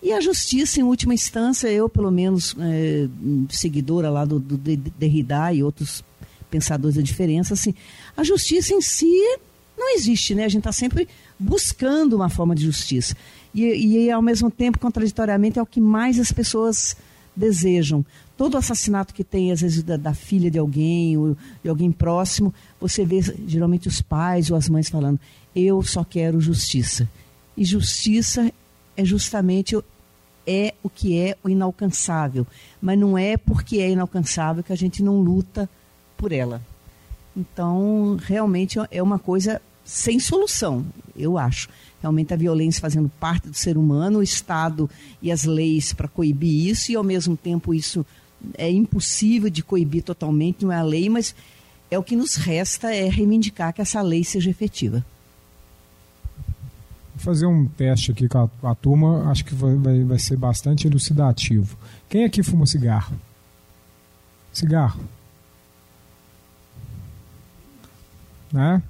e a justiça, em última instância, eu, pelo menos, é, seguidora lá do, do Derrida e outros pensadores da diferença, assim, a justiça em si não existe, né? A gente está sempre buscando uma forma de justiça. E, e, ao mesmo tempo, contraditoriamente, é o que mais as pessoas desejam. Todo assassinato que tem, às vezes, da, da filha de alguém, ou de alguém próximo, você vê geralmente os pais ou as mães falando: Eu só quero justiça. E justiça é justamente é o que é o inalcançável, mas não é porque é inalcançável que a gente não luta por ela. Então, realmente é uma coisa sem solução, eu acho. Realmente a violência fazendo parte do ser humano, o Estado e as leis para coibir isso, e ao mesmo tempo isso é impossível de coibir totalmente, não é a lei, mas é o que nos resta é reivindicar que essa lei seja efetiva. Fazer um teste aqui com a, a turma, acho que vai, vai, ser bastante elucidativo. Quem aqui fuma cigarro? Cigarro. Né?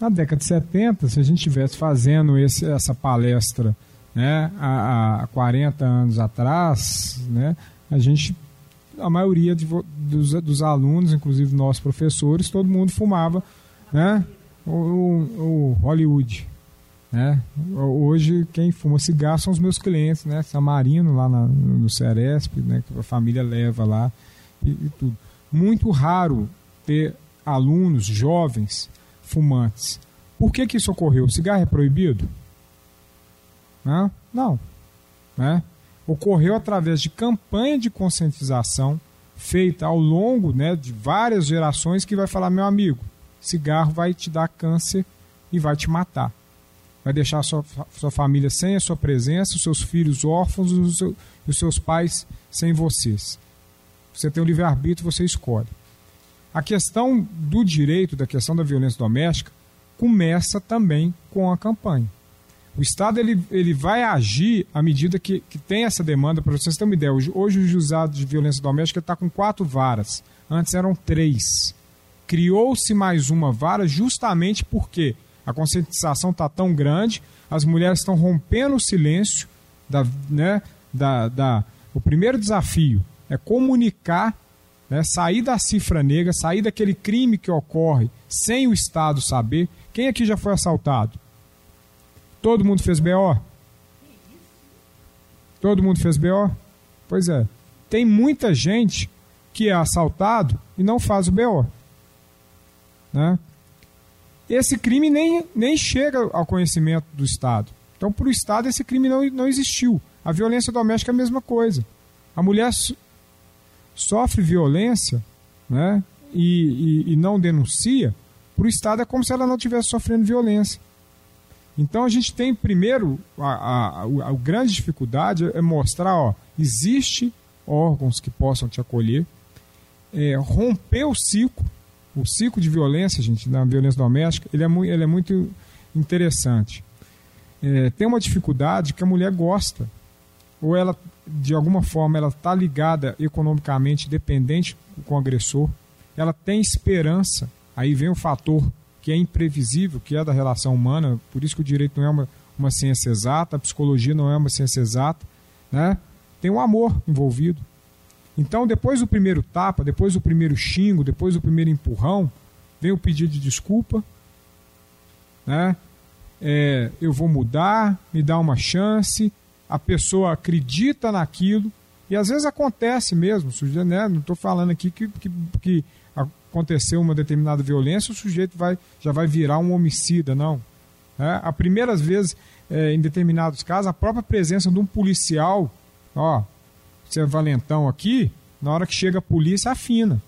Na década de 70, se a gente estivesse fazendo esse, essa palestra né, há, há 40 anos atrás, né, a gente, a maioria de, dos, dos alunos, inclusive nossos professores, todo mundo fumava né, o, o Hollywood. Né? Hoje, quem fuma cigarro são os meus clientes, né? Samarino, lá na, no Ceresp, né? que a família leva lá e, e, tudo. Muito raro ter alunos jovens fumantes. Por que, que isso ocorreu? O cigarro é proibido? Não. Não. Né? Ocorreu através de campanha de conscientização feita ao longo né, de várias gerações que vai falar, meu amigo, cigarro vai te dar câncer e vai te matar vai deixar a sua, sua família sem a sua presença, os seus filhos órfãos os, os seus pais sem vocês. Você tem o livre-arbítrio, você escolhe. A questão do direito, da questão da violência doméstica, começa também com a campanha. O Estado ele, ele vai agir à medida que, que tem essa demanda. Para vocês terem uma ideia, hoje, hoje o juizado de violência doméstica está com quatro varas. Antes eram três. Criou-se mais uma vara justamente porque a conscientização está tão grande, as mulheres estão rompendo o silêncio. Da, né, da, da, o primeiro desafio é comunicar, né, sair da cifra negra, sair daquele crime que ocorre sem o Estado saber. Quem aqui já foi assaltado? Todo mundo fez BO? Todo mundo fez BO? Pois é. Tem muita gente que é assaltado e não faz o BO. Né? Esse crime nem, nem chega ao conhecimento do Estado. Então, para o Estado, esse crime não, não existiu. A violência doméstica é a mesma coisa. A mulher so, sofre violência né, e, e, e não denuncia, para o Estado é como se ela não estivesse sofrendo violência. Então a gente tem primeiro a, a, a, a, grande dificuldade é mostrar, ó, existe órgãos que possam te acolher, é, romper o ciclo, o ciclo de violência, gente, da violência doméstica, ele é, mu ele é muito interessante. É, tem uma dificuldade que a mulher gosta, ou ela, de alguma forma, ela está ligada economicamente, dependente com o agressor, ela tem esperança, aí vem o fator que é imprevisível, que é da relação humana, por isso que o direito não é uma, uma ciência exata, a psicologia não é uma ciência exata, né? tem um amor envolvido. Então, depois do primeiro tapa, depois do primeiro xingo, depois do primeiro empurrão, vem o pedido de desculpa, né? É, eu vou mudar, me dá uma chance, a pessoa acredita naquilo, e às vezes acontece mesmo, né? não estou falando aqui que, que, que aconteceu uma determinada violência, o sujeito vai, já vai virar um homicida, não. É, a primeiras vezes, é, em determinados casos, a própria presença de um policial, ó, você é valentão aqui, na hora que chega a polícia, afina.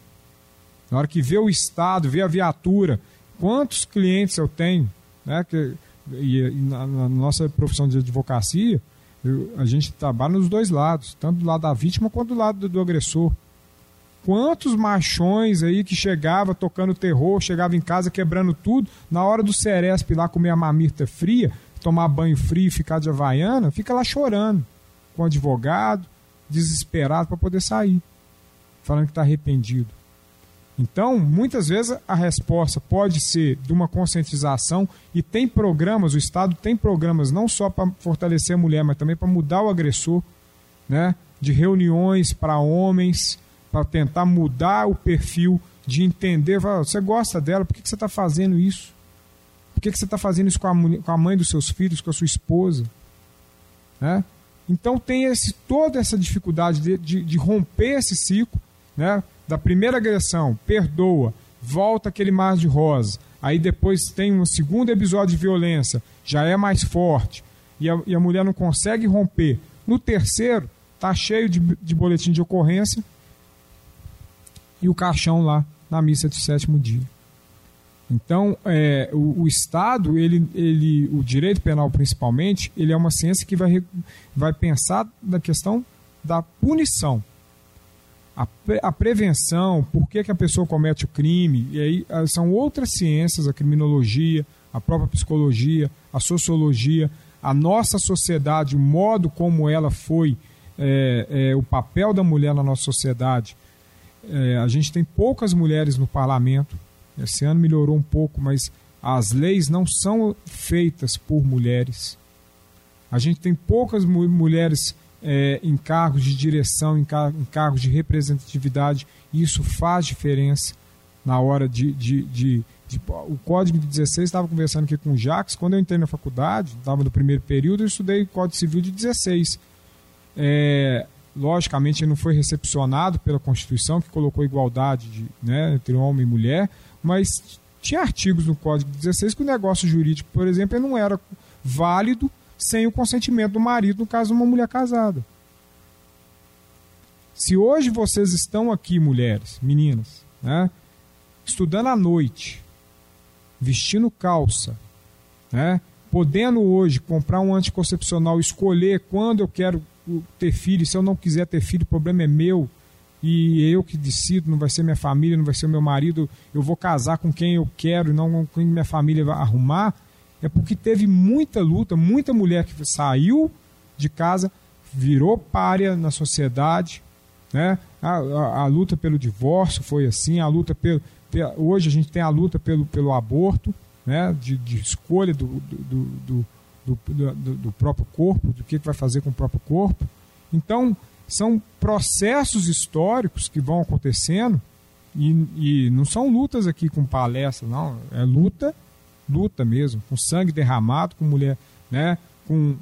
Na hora que vê o Estado, vê a viatura, quantos clientes eu tenho, né, que, e, e na, na, nossa profissão de advocacia, eu, a gente trabalha nos dois lados, tanto do lado da vítima quanto do lado do, do agressor. Quantos machões aí que chegava tocando terror, chegava em casa quebrando tudo, na hora do Ceresp lá comer a mamirta fria, tomar banho frio e ficar de havaiana, fica lá chorando com o advogado, desesperado para poder sair, falando que está arrependido. Então, muitas vezes a resposta pode ser de uma conscientização e tem programas, o Estado tem programas não só para fortalecer a mulher, mas também para mudar o agressor, né? de reuniões para homens, para tentar mudar o perfil, de entender, você gosta dela, por que, você está fazendo isso? Por que, que você está fazendo isso com a, com a mãe dos seus filhos, com a sua esposa? Né? Então tem esse, toda essa dificuldade de, de, de romper esse ciclo, né? da primeira agressão, perdoa, volta aquele mar de rosa, aí depois tem um segundo episódio de violência, já é mais forte, e a, e a mulher não consegue romper. No terceiro, tá cheio de, de boletim de ocorrência, e o caixão lá na missa de sétimo dia. Então, é, o, o, Estado, ele, ele, o direito penal principalmente, ele é uma ciência que vai, vai pensar na questão da punição. A, a prevenção, por que, que a pessoa comete o crime, e aí ah, são outras ciências, a criminologia, a própria psicologia, a sociologia, a nossa sociedade, o modo como ela foi, é, é, o papel da mulher na nossa sociedade, é, a gente tem poucas mulheres no parlamento. Esse ano melhorou um pouco, mas as leis não são feitas por mulheres. A gente tem poucas mu mulheres é, em cargos de direção, em, car em, cargos de representatividade. E isso faz diferença na hora de. de, de, de o Código de 16, estava conversando aqui com o Jacques. Quando eu entrei na faculdade, estava no primeiro período, eu estudei o Código Civil de 16. É, logicamente não foi recepcionado pela Constituição, que colocou igualdade de, né, entre homem e mulher, mas tinha artigos no Código 16 que o negócio jurídico, por exemplo, não era válido sem o consentimento do marido, no caso de uma mulher casada. Se hoje vocês estão aqui, mulheres, meninas, né, estudando à noite, vestindo calça, né, podendo hoje comprar um anticoncepcional, escolher quando eu quero ter filho, se eu não quiser ter filho, o problema é meu e eu que decido, não vai ser minha família, não vai ser meu marido, eu vou casar com quem eu quero e não com quem minha família vai arrumar, é porque teve muita luta, muita mulher que saiu de casa, virou párea na sociedade, né? A, a, a luta pelo divórcio foi assim, a luta pelo, hoje a gente tem a luta pelo, pelo aborto, né? De, de escolha do, do, do do, do, próprio corpo, do que vai fazer com o próprio corpo. Então, são processos históricos que vão acontecendo e, e, não são lutas aqui com palestra, não. É luta, luta mesmo, com sangue derramado, com mulher, né, com,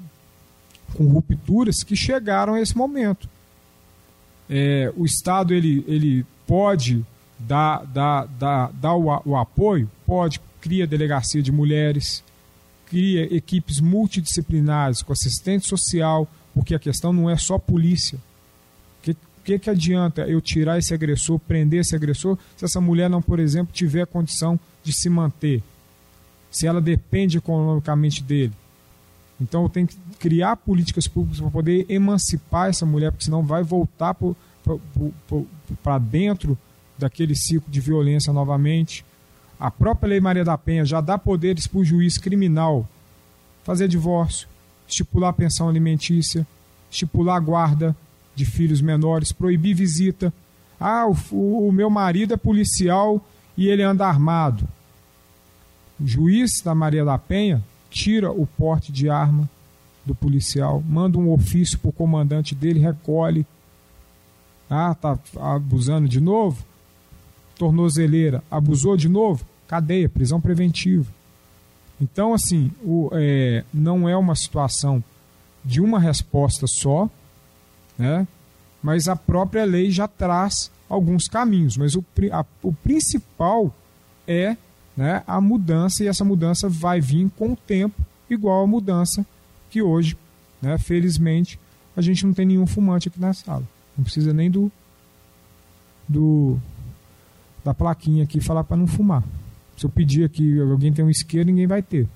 com rupturas que chegaram a esse momento. É, o Estado ele, ele pode dá, dá, dá, dá o, o apoio, pode, cria delegacia de mulheres, cria equipes multidisciplinares com assistente social, porque a questão não é só polícia. Que, que, adianta eu tirar esse agressor, prender esse agressor, se essa mulher não, por exemplo, tiver condição de se manter? Se ela depende economicamente dele. Então eu tenho que criar políticas públicas para poder emancipar essa mulher, porque senão vai voltar para dentro daquele ciclo de violência novamente. A própria Lei Maria da Penha já dá poderes para o juiz criminal fazer divórcio, estipular pensão alimentícia, estipular guarda de filhos menores, proibir visita. Ah, o, o meu marido é policial e ele anda armado. O juiz da Maria da Penha tira o porte de arma do policial, manda um ofício para o comandante dele, recolhe. Ah, tá abusando de novo? Tornozeleira, abusou de novo? Cadeia, prisão preventiva. Então, assim, o, é, não é uma situação de uma resposta só, né? mas a própria lei já traz alguns caminhos. Mas o, a, o principal é né, a mudança, e essa mudança vai vir com o tempo, igual a mudança que hoje, né, felizmente, a gente não tem nenhum fumante aqui na sala. Não precisa nem do, do da plaquinha aqui falar para não fumar. Se eu pedir aqui, alguém tem um isqueiro, ninguém vai ter.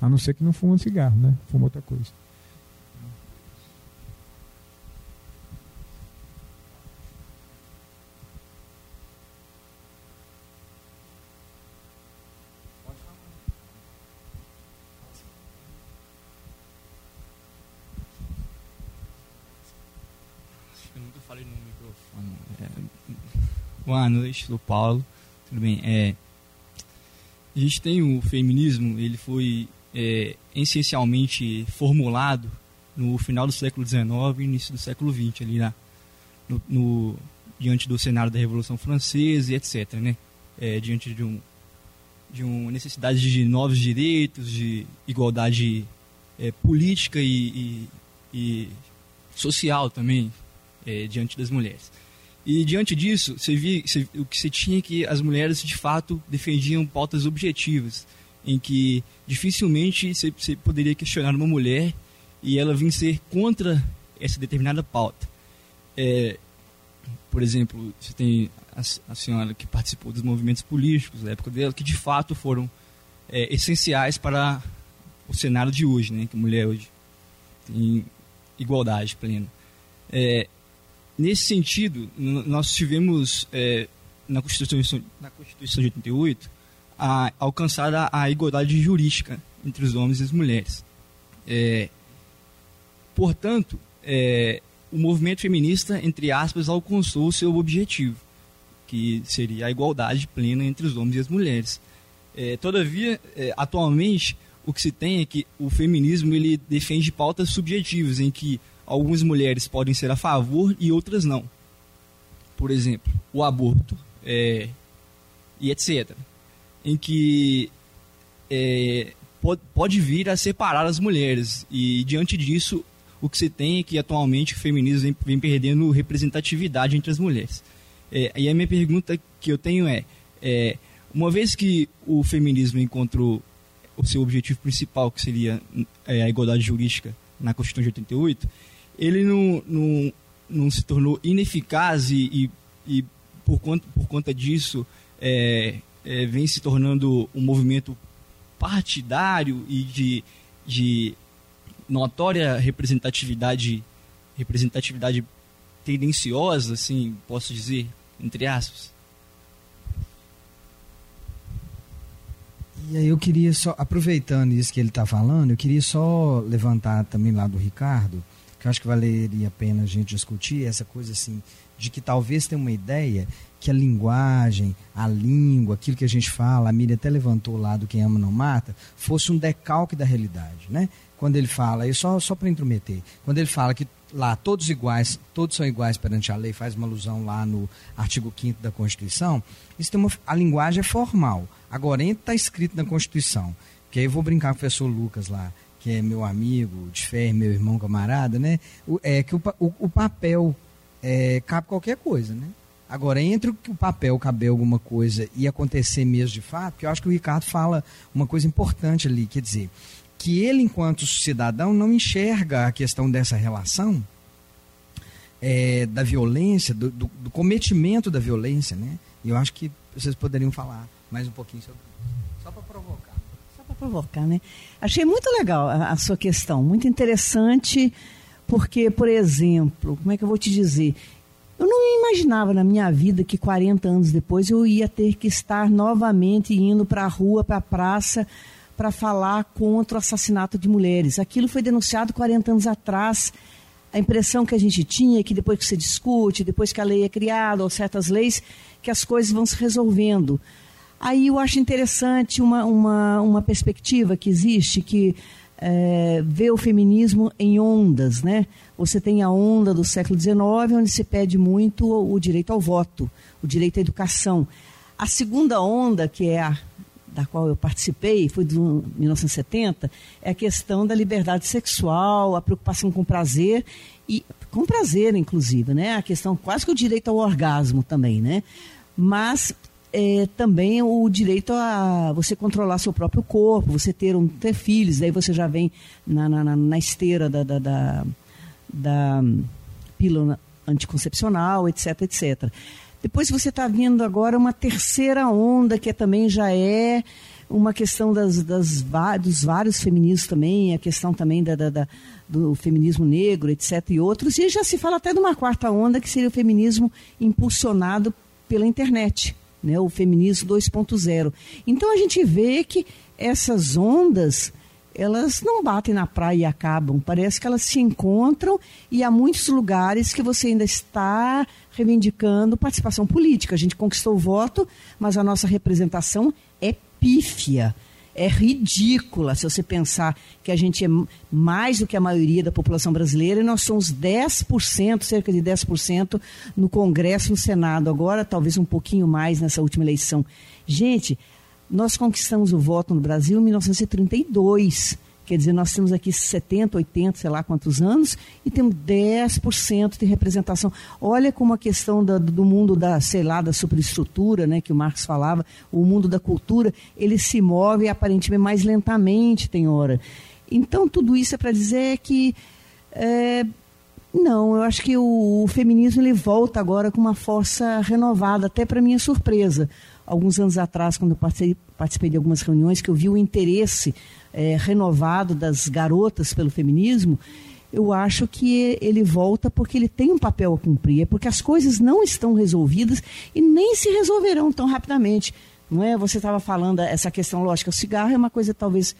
A não ser que não fuma cigarro, né? Fuma outra coisa. Eu nunca falei no microfone. É... Boa noite, sou Paulo. Tudo bem? É, a gente tem o feminismo, ele foi é, essencialmente formulado no final do século XIX e início do século XX, ali na, no, no, diante do cenário da Revolução Francesa e etc. Né? É, diante de, um, de uma necessidade de novos direitos, de igualdade é, política e, e, e, social também é, diante das mulheres. E diante disso, você via, o que você tinha é que as mulheres de fato defendiam pautas objetivas, em que dificilmente você, você poderia questionar uma mulher e ela vir ser contra essa determinada pauta. É, por exemplo, você tem a, a, senhora que participou dos movimentos políticos da época dela, que de fato foram é, essenciais para o cenário de hoje, né, que a mulher hoje tem igualdade plena. É, Nesse sentido, nós tivemos é, na, Constituição, na Constituição de 88 a, alcançada a igualdade jurídica entre os homens e as mulheres. É, portanto, é, o movimento feminista, entre aspas, alcançou o seu objetivo, que seria a igualdade plena entre os homens e as mulheres. É, todavia, é, atualmente, o que se tem é que o feminismo ele defende pautas subjetivas, em que algumas mulheres podem ser a favor e outras não. Por exemplo, o aborto é, e etc. Em que é, pode, pode vir a separar as mulheres. E diante disso, o que se tem é que atualmente o feminismo vem, vem perdendo representatividade entre as mulheres. É, e a minha pergunta que eu tenho é, é, uma vez que o feminismo encontrou o seu objetivo principal, que seria é, a igualdade jurídica na Constituição de 88, ele não, não, não se tornou ineficaz e, e, e por, conta, por conta disso é, é, vem se tornando um movimento partidário e de, de notória representatividade representatividade tendenciosa, assim, posso dizer, entre aspas. E aí eu queria só, aproveitando isso que ele está falando, eu queria só levantar também lá do Ricardo, que eu acho que valeria a pena a gente discutir, essa coisa assim, de que talvez tenha uma ideia que a linguagem, a língua, aquilo que a gente fala, a Miriam até levantou lá do Quem Ama Não Mata, fosse um decalque da realidade, né? Quando ele fala, só, só para intrometer, quando ele fala que lá todos iguais, todos são iguais perante a lei, faz uma alusão lá no artigo 5 da Constituição, isso tem uma, a linguagem é formal. Agora, está escrito na Constituição, que aí eu vou brincar com o professor Lucas lá, que é meu amigo de fé, meu irmão camarada, né? O, é que o, o, o papel é, cabe qualquer coisa, né? Agora, entre o papel caber alguma coisa e acontecer mesmo de fato, porque eu acho que o Ricardo fala uma coisa importante ali, quer dizer, que ele, enquanto cidadão, não enxerga a questão dessa relação é, da violência, do, do, do, cometimento da violência, né? E eu acho que vocês poderiam falar mais um pouquinho sobre isso. Só para provocar. Só para provocar, né? Achei muito legal a, a sua questão, muito interessante, porque, por exemplo, como é que eu vou te dizer? Eu não imaginava na minha vida que 40 anos depois eu ia ter que estar novamente indo para a rua, para a praça, para falar contra o assassinato de mulheres. Aquilo foi denunciado 40 anos atrás. A impressão que a gente tinha é que depois que você discute, depois que a lei é criada, ou certas leis, que as coisas vão se resolvendo. Aí eu acho interessante uma, uma, uma perspectiva que existe, que é, vê o feminismo em ondas, né? Você tem a onda do século XIX, onde se pede muito o direito ao voto, o direito à educação. A segunda onda, que é a da qual eu participei, foi de 1970, é a questão da liberdade sexual, a preocupação com prazer e com prazer, inclusive, né? A questão quase que o direito ao orgasmo também, né? Mas é, também o direito a você controlar seu próprio corpo, você ter, um, ter filhos, daí você já vem na, na, na esteira da, da, da, da pílula anticoncepcional, etc, etc. Depois você está vendo agora uma terceira onda, que é, também já é uma questão das, das, dos vários feminismos também, a questão também da, da, da, do feminismo negro, etc. e outros. E já se fala até de uma quarta onda, que seria o feminismo impulsionado pela internet né, o feminismo 2.0. Então a gente vê que essas ondas elas não batem na praia e acabam. Parece que elas se encontram e há muitos lugares que você ainda está reivindicando participação política. A gente conquistou o voto, mas a nossa representação é pífia é ridícula se você pensar que a gente é mais do que a maioria da população brasileira e nós somos 10%, cerca de 10% no Congresso e no Senado. Agora, talvez um pouquinho mais nessa última eleição. Gente, nós conquistamos o voto no Brasil em 1932. Quer dizer, nós temos aqui 70, 80, sei lá quantos anos, e temos 10% de representação. Olha como a questão da, do mundo da, sei lá, da superestrutura, né, que o Marx falava, o mundo da cultura, ele se move aparentemente mais lentamente, tem hora. Então, tudo isso é para dizer que. É, não, eu acho que o, o, feminismo ele volta agora com uma força renovada, até para minha surpresa. Alguns anos atrás, quando eu participei, participei de algumas reuniões, que eu vi o interesse é, renovado das garotas pelo feminismo, eu acho que ele volta porque ele tem um papel a cumprir, é porque as coisas não estão resolvidas e nem se resolverão tão rapidamente. Não é? Você estava falando essa questão, lógica, o cigarro é uma coisa talvez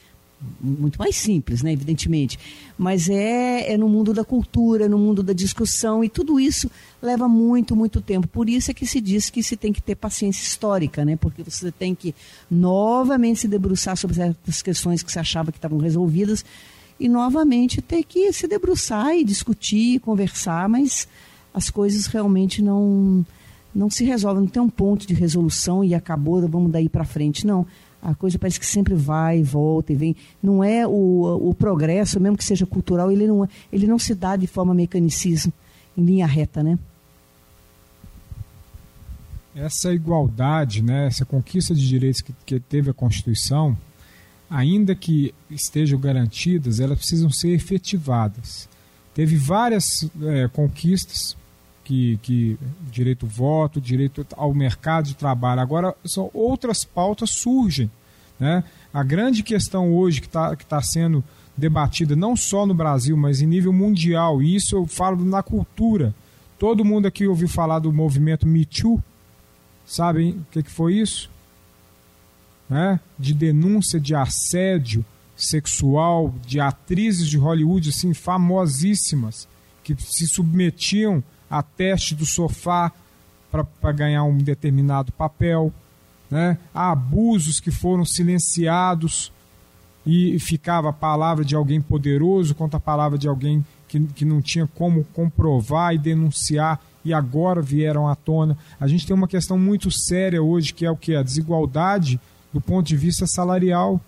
muito mais simples, né, evidentemente, mas é, é no mundo da cultura, no mundo da discussão e tudo isso leva muito, muito tempo. Por isso é que se diz que se tem que ter paciência histórica, né, porque você tem que novamente se debruçar sobre certas questões que você achava que estavam resolvidas e novamente ter que se debruçar e discutir, conversar, mas as coisas realmente não não se resolvem, não tem um ponto de resolução e acabou, vamos daí para frente, não a coisa parece que sempre vai e volta e vem. Não é o, o progresso, mesmo que seja cultural, ele não, ele não se dá de forma mecanicismo, em linha reta, né? Essa igualdade, né, essa conquista de direitos que, que teve a Constituição, ainda que estejam garantidas, elas precisam ser efetivadas. Teve várias é, conquistas, que, que direito ao voto, direito ao mercado de trabalho. Agora, são outras pautas surgem. Né? A grande questão hoje que está que tá sendo debatida não só no Brasil, mas em nível mundial, e isso eu falo na cultura. Todo mundo aqui ouviu falar do movimento Me Too. Sabem o que, que foi isso? Né? De denúncia de assédio sexual de atrizes de Hollywood assim famosíssimas que se submetiam a teste do sofá para ganhar um determinado papel. Né? Há abusos que foram silenciados e ficava a palavra de alguém poderoso contra a palavra de alguém que, que não tinha como comprovar e denunciar e agora vieram à tona. A gente tem uma questão muito séria hoje que é o que? A desigualdade do ponto de vista salarial.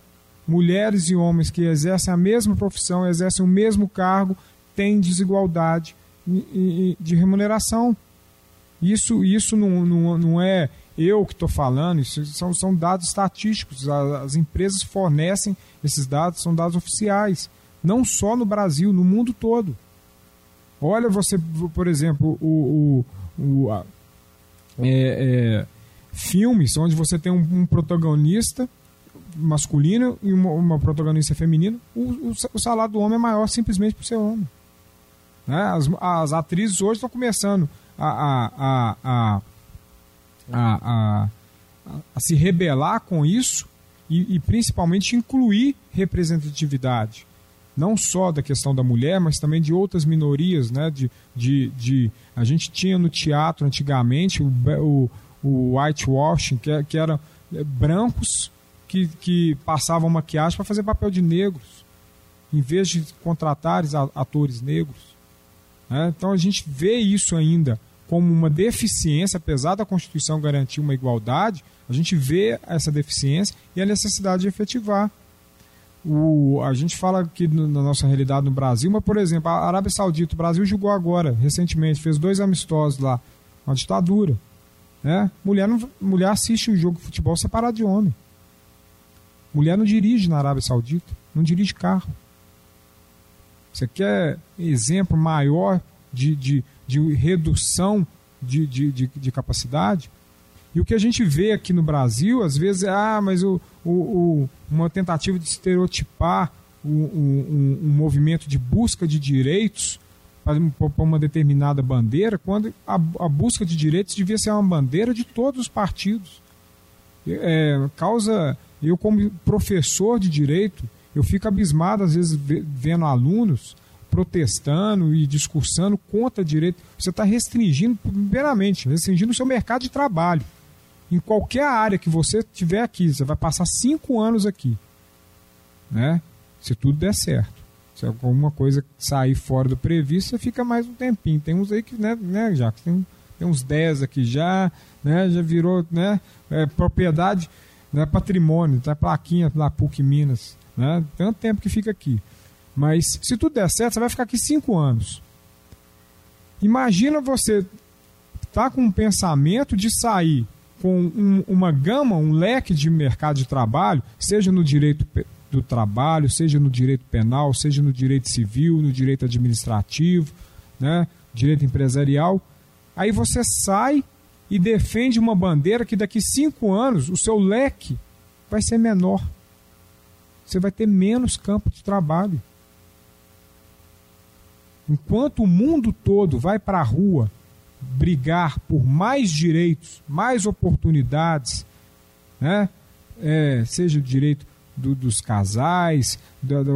Mulheres e homens que exercem a mesma profissão, exercem o mesmo cargo, têm desigualdade de remuneração. Isso, isso não, não, não é eu que estou falando, isso são, são dados estatísticos. As, as empresas fornecem esses dados, são dados oficiais. Não só no Brasil, no mundo todo. Olha você, por exemplo, o, o, o a, é, é, filmes onde você tem um, um protagonista masculino e uma, uma protagonista feminina, o, o, o, salário do homem é maior simplesmente por ser homem. Né? As, as atrizes hoje estão começando a, a, a, a, se rebelar com isso e, e principalmente incluir representatividade não só da questão da mulher, mas também de outras minorias, né? De, de, de a gente tinha no teatro antigamente o, o, o whitewashing, que, que eram é, brancos que, que passavam maquiagem para fazer papel de negros, em vez de contratar atores negros. Né? Então a gente vê isso ainda como uma deficiência, apesar da Constituição garantir uma igualdade, a gente vê essa deficiência e a necessidade de efetivar. O, a gente fala aqui na nossa realidade no Brasil, mas, por exemplo, a Arábia Saudita, o Brasil jogou agora, recentemente, fez dois amistosos lá, uma ditadura. Né? Mulher, não, mulher assiste o jogo de futebol separado de homem. Mulher não dirige na Arábia Saudita, não dirige carro. Você quer exemplo maior de, de, de redução de, de, de, de capacidade? E o que a gente vê aqui no Brasil, às vezes, é ah, mas o, o, o uma tentativa de estereotipar um, um, movimento de busca de direitos para uma determinada bandeira, quando a, a, busca de direitos devia ser uma bandeira de todos os partidos. É, causa, eu como professor de direito, eu fico abismado às vezes vendo alunos protestando e discursando contra direito. Você está restringindo, primeiramente, restringindo o seu mercado de trabalho em qualquer área que você tiver aqui, você vai passar cinco anos aqui, né? Se tudo der certo. Se alguma coisa sair fora do previsto, você fica mais um tempinho. Tem uns aí que, né, né já tem, tem uns 10 aqui já, né? Já virou, né? É, propriedade, né, patrimônio, tá plaquinha lá PUC Minas, né? Tanto tempo que fica aqui. Mas se tudo der certo, você vai ficar aqui cinco anos. Imagina você tá com um pensamento de sair com um, uma gama, um leque de mercado de trabalho, seja no direito do trabalho, seja no direito penal, seja no direito civil, no direito administrativo, né, direito empresarial. Aí você sai e defende uma bandeira que daqui cinco anos o seu leque vai ser menor. Você vai ter menos campo de trabalho. Enquanto o mundo todo vai para a rua brigar por mais direitos, mais oportunidades, né? É, seja o direito do, dos casais, da, da,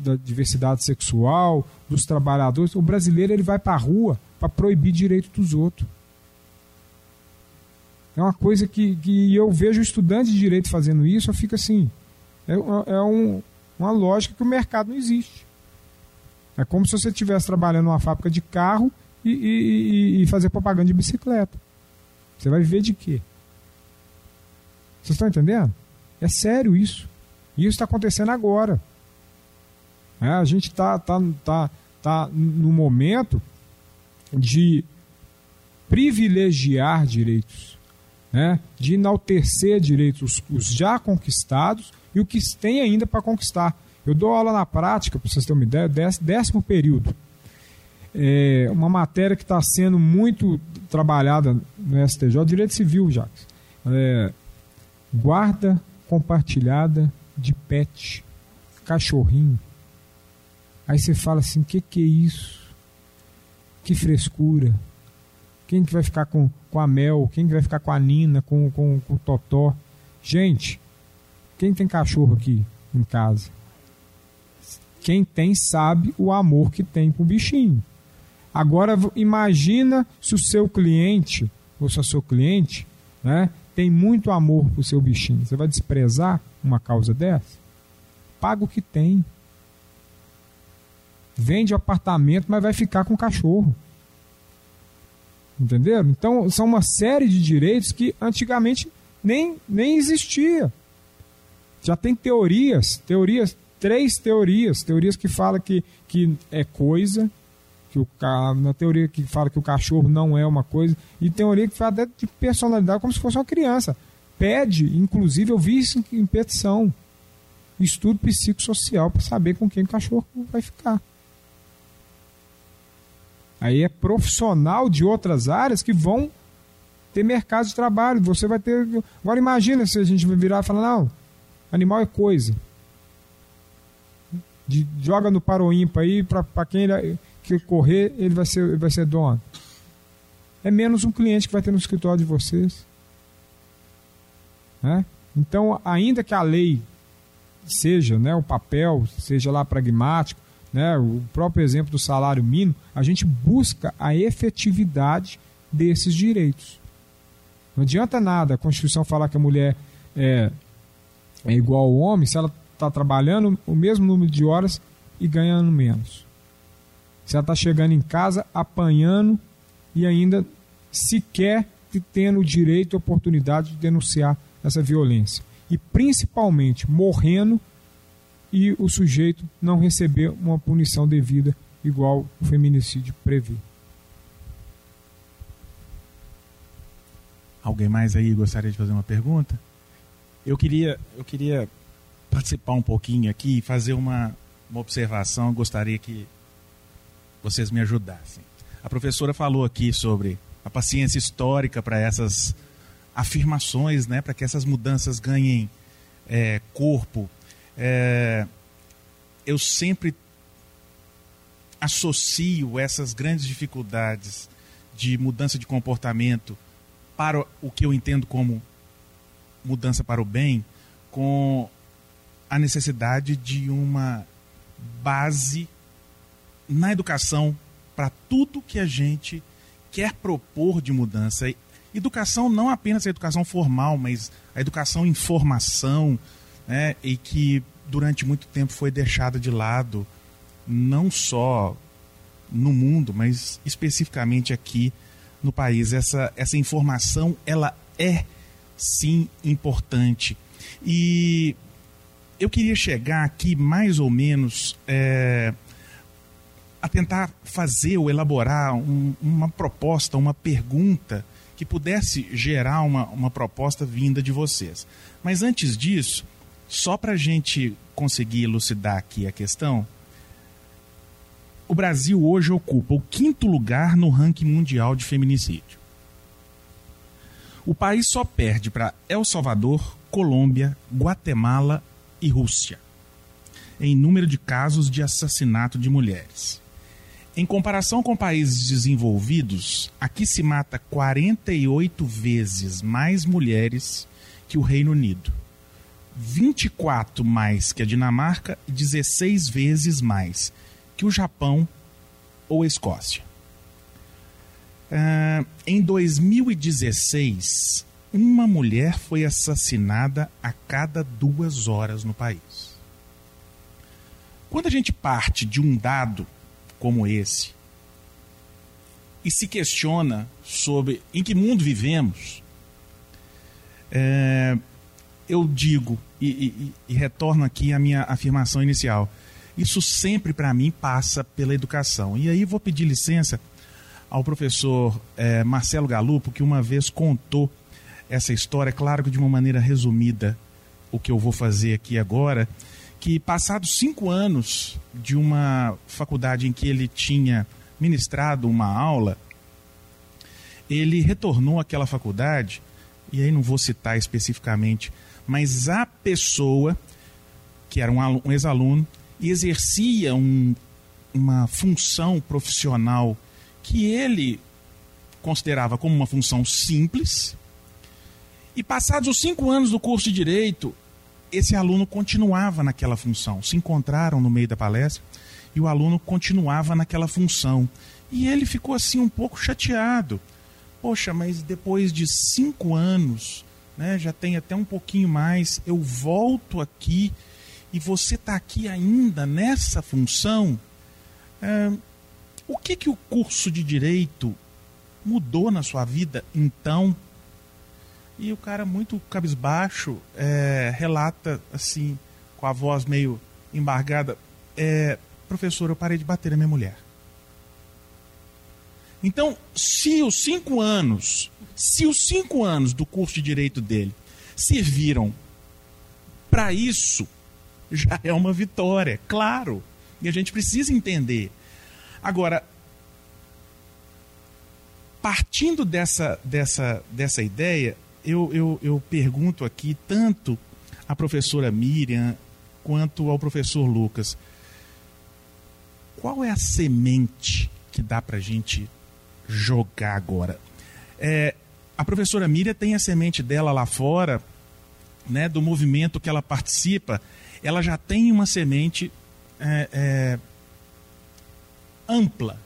da, diversidade sexual, dos trabalhadores, o brasileiro ele vai para a rua para proibir direito dos outros. É uma coisa que, que eu vejo estudante de direito fazendo isso, eu fico assim. É, é um, uma lógica que o mercado não existe. É como se você estivesse trabalhando numa fábrica de carro e, e, e fazer propaganda de bicicleta. Você vai viver de quê? Vocês estão entendendo? É sério isso. E isso está acontecendo agora. É, a gente está tá, tá, tá no momento de privilegiar direitos, né? de enaltecer direitos, os, os já conquistados e o que tem ainda para conquistar. Eu dou aula na prática, para vocês terem uma ideia, décimo período é, uma matéria que está sendo muito trabalhada no STJ, direito civil, Jacques. É, guarda compartilhada de pet, cachorrinho. Aí você fala assim, o que, que é isso? Que frescura. Quem que vai ficar com, com a Mel? Quem que vai ficar com a Nina, com, com, com o Totó? Gente, quem tem cachorro aqui em casa? Quem tem sabe o amor que tem com o bichinho. Agora imagina se o seu cliente ou se a sua cliente né, tem muito amor por seu bichinho. Você vai desprezar uma causa dessa? Paga o que tem. Vende apartamento, mas vai ficar com o cachorro. Entenderam? Então, são uma série de direitos que antigamente nem, nem existia. Já tem teorias, teorias, três teorias, teorias que falam que, que é coisa, que o na teoria que fala que o cachorro não é uma coisa, e teoria que fala até de personalidade como se fosse uma criança. Pede, inclusive, eu vi isso em petição, estudo psicossocial para saber com quem o cachorro vai ficar. Aí é profissional de outras áreas que vão ter mercado de trabalho. Você vai ter. Agora imagina se a gente virar e falar, não, animal é coisa. De, joga no paro ímpar aí, para quem ele, que correr, ele vai ser, ele vai ser dono. É menos um cliente que vai ter no escritório de vocês. Né? Então, ainda que a lei seja né, o papel, seja lá pragmático, né, o próprio exemplo do salário mínimo, a gente busca a efetividade desses direitos. Não adianta nada a Constituição falar que a mulher é, é igual ao homem se ela está trabalhando o mesmo número de horas e ganhando menos. Se ela está chegando em casa apanhando e ainda sequer tendo o direito e oportunidade de denunciar essa violência. E principalmente morrendo e o sujeito não receber uma punição devida igual o feminicídio prevê. Alguém mais aí gostaria de fazer uma pergunta? Eu queria, eu queria participar um pouquinho aqui e fazer uma, uma observação. Gostaria que vocês me ajudassem. A professora falou aqui sobre a paciência histórica para essas afirmações, né, para que essas mudanças ganhem é, corpo. É, eu sempre associo essas grandes dificuldades de mudança de comportamento para o que eu entendo como mudança para o bem, com a necessidade de uma base na educação para tudo que a gente quer propor de mudança. Educação não apenas a educação formal, mas a educação em formação, né, e que durante muito tempo foi deixada de lado, não só no mundo, mas especificamente aqui no país. Essa, essa informação, ela é sim importante. E eu queria chegar aqui mais ou menos é, a tentar fazer ou elaborar um, uma proposta, uma pergunta que pudesse gerar uma, uma proposta vinda de vocês. Mas antes disso, só para a gente conseguir elucidar aqui a questão, o Brasil hoje ocupa o quinto lugar no ranking mundial de feminicídio. O país só perde para El Salvador, Colômbia, Guatemala e Rússia em número de casos de assassinato de mulheres. Em comparação com países desenvolvidos, aqui se mata 48 vezes mais mulheres que o Reino Unido, 24 mais que a Dinamarca e 16 vezes mais que o Japão ou a Escócia. Uh, em 2016, uma mulher foi assassinada a cada duas horas no país. Quando a gente parte de um dado como esse e se questiona sobre em que mundo vivemos, é, eu digo e, e, e retorno aqui à minha afirmação inicial isso sempre, para mim, passa pela educação. E aí vou pedir licença ao professor é, Marcelo Galupo, que uma vez contou essa história, claro que de uma maneira resumida, o que eu vou fazer aqui agora, que passados cinco anos de uma faculdade em que ele tinha ministrado uma aula, ele retornou àquela faculdade, e aí não vou citar especificamente, mas a pessoa, que era um, um ex-aluno, exercia um, uma função profissional que ele considerava como uma função simples. E passados os cinco anos do curso de direito, esse aluno continuava naquela função. Se encontraram no meio da palestra e o aluno continuava naquela função. E ele ficou assim um pouco chateado. Poxa, mas depois de cinco anos, né, já tem até um pouquinho mais, eu volto aqui e você está aqui ainda nessa função, é, o que, que o curso de direito mudou na sua vida então? E o cara, muito cabisbaixo, é, relata assim, com a voz meio embargada: é, Professor, eu parei de bater na minha mulher. Então, se os cinco anos, se os cinco anos do curso de direito dele serviram para isso, já é uma vitória, claro. E a gente precisa entender. Agora, partindo dessa, dessa, dessa ideia, eu, eu, eu pergunto aqui tanto à professora Miriam quanto ao professor Lucas. Qual é a semente que dá para a gente jogar agora? É, a professora Miriam tem a semente dela lá fora, né, do movimento que ela participa, ela já tem uma semente é, é, ampla.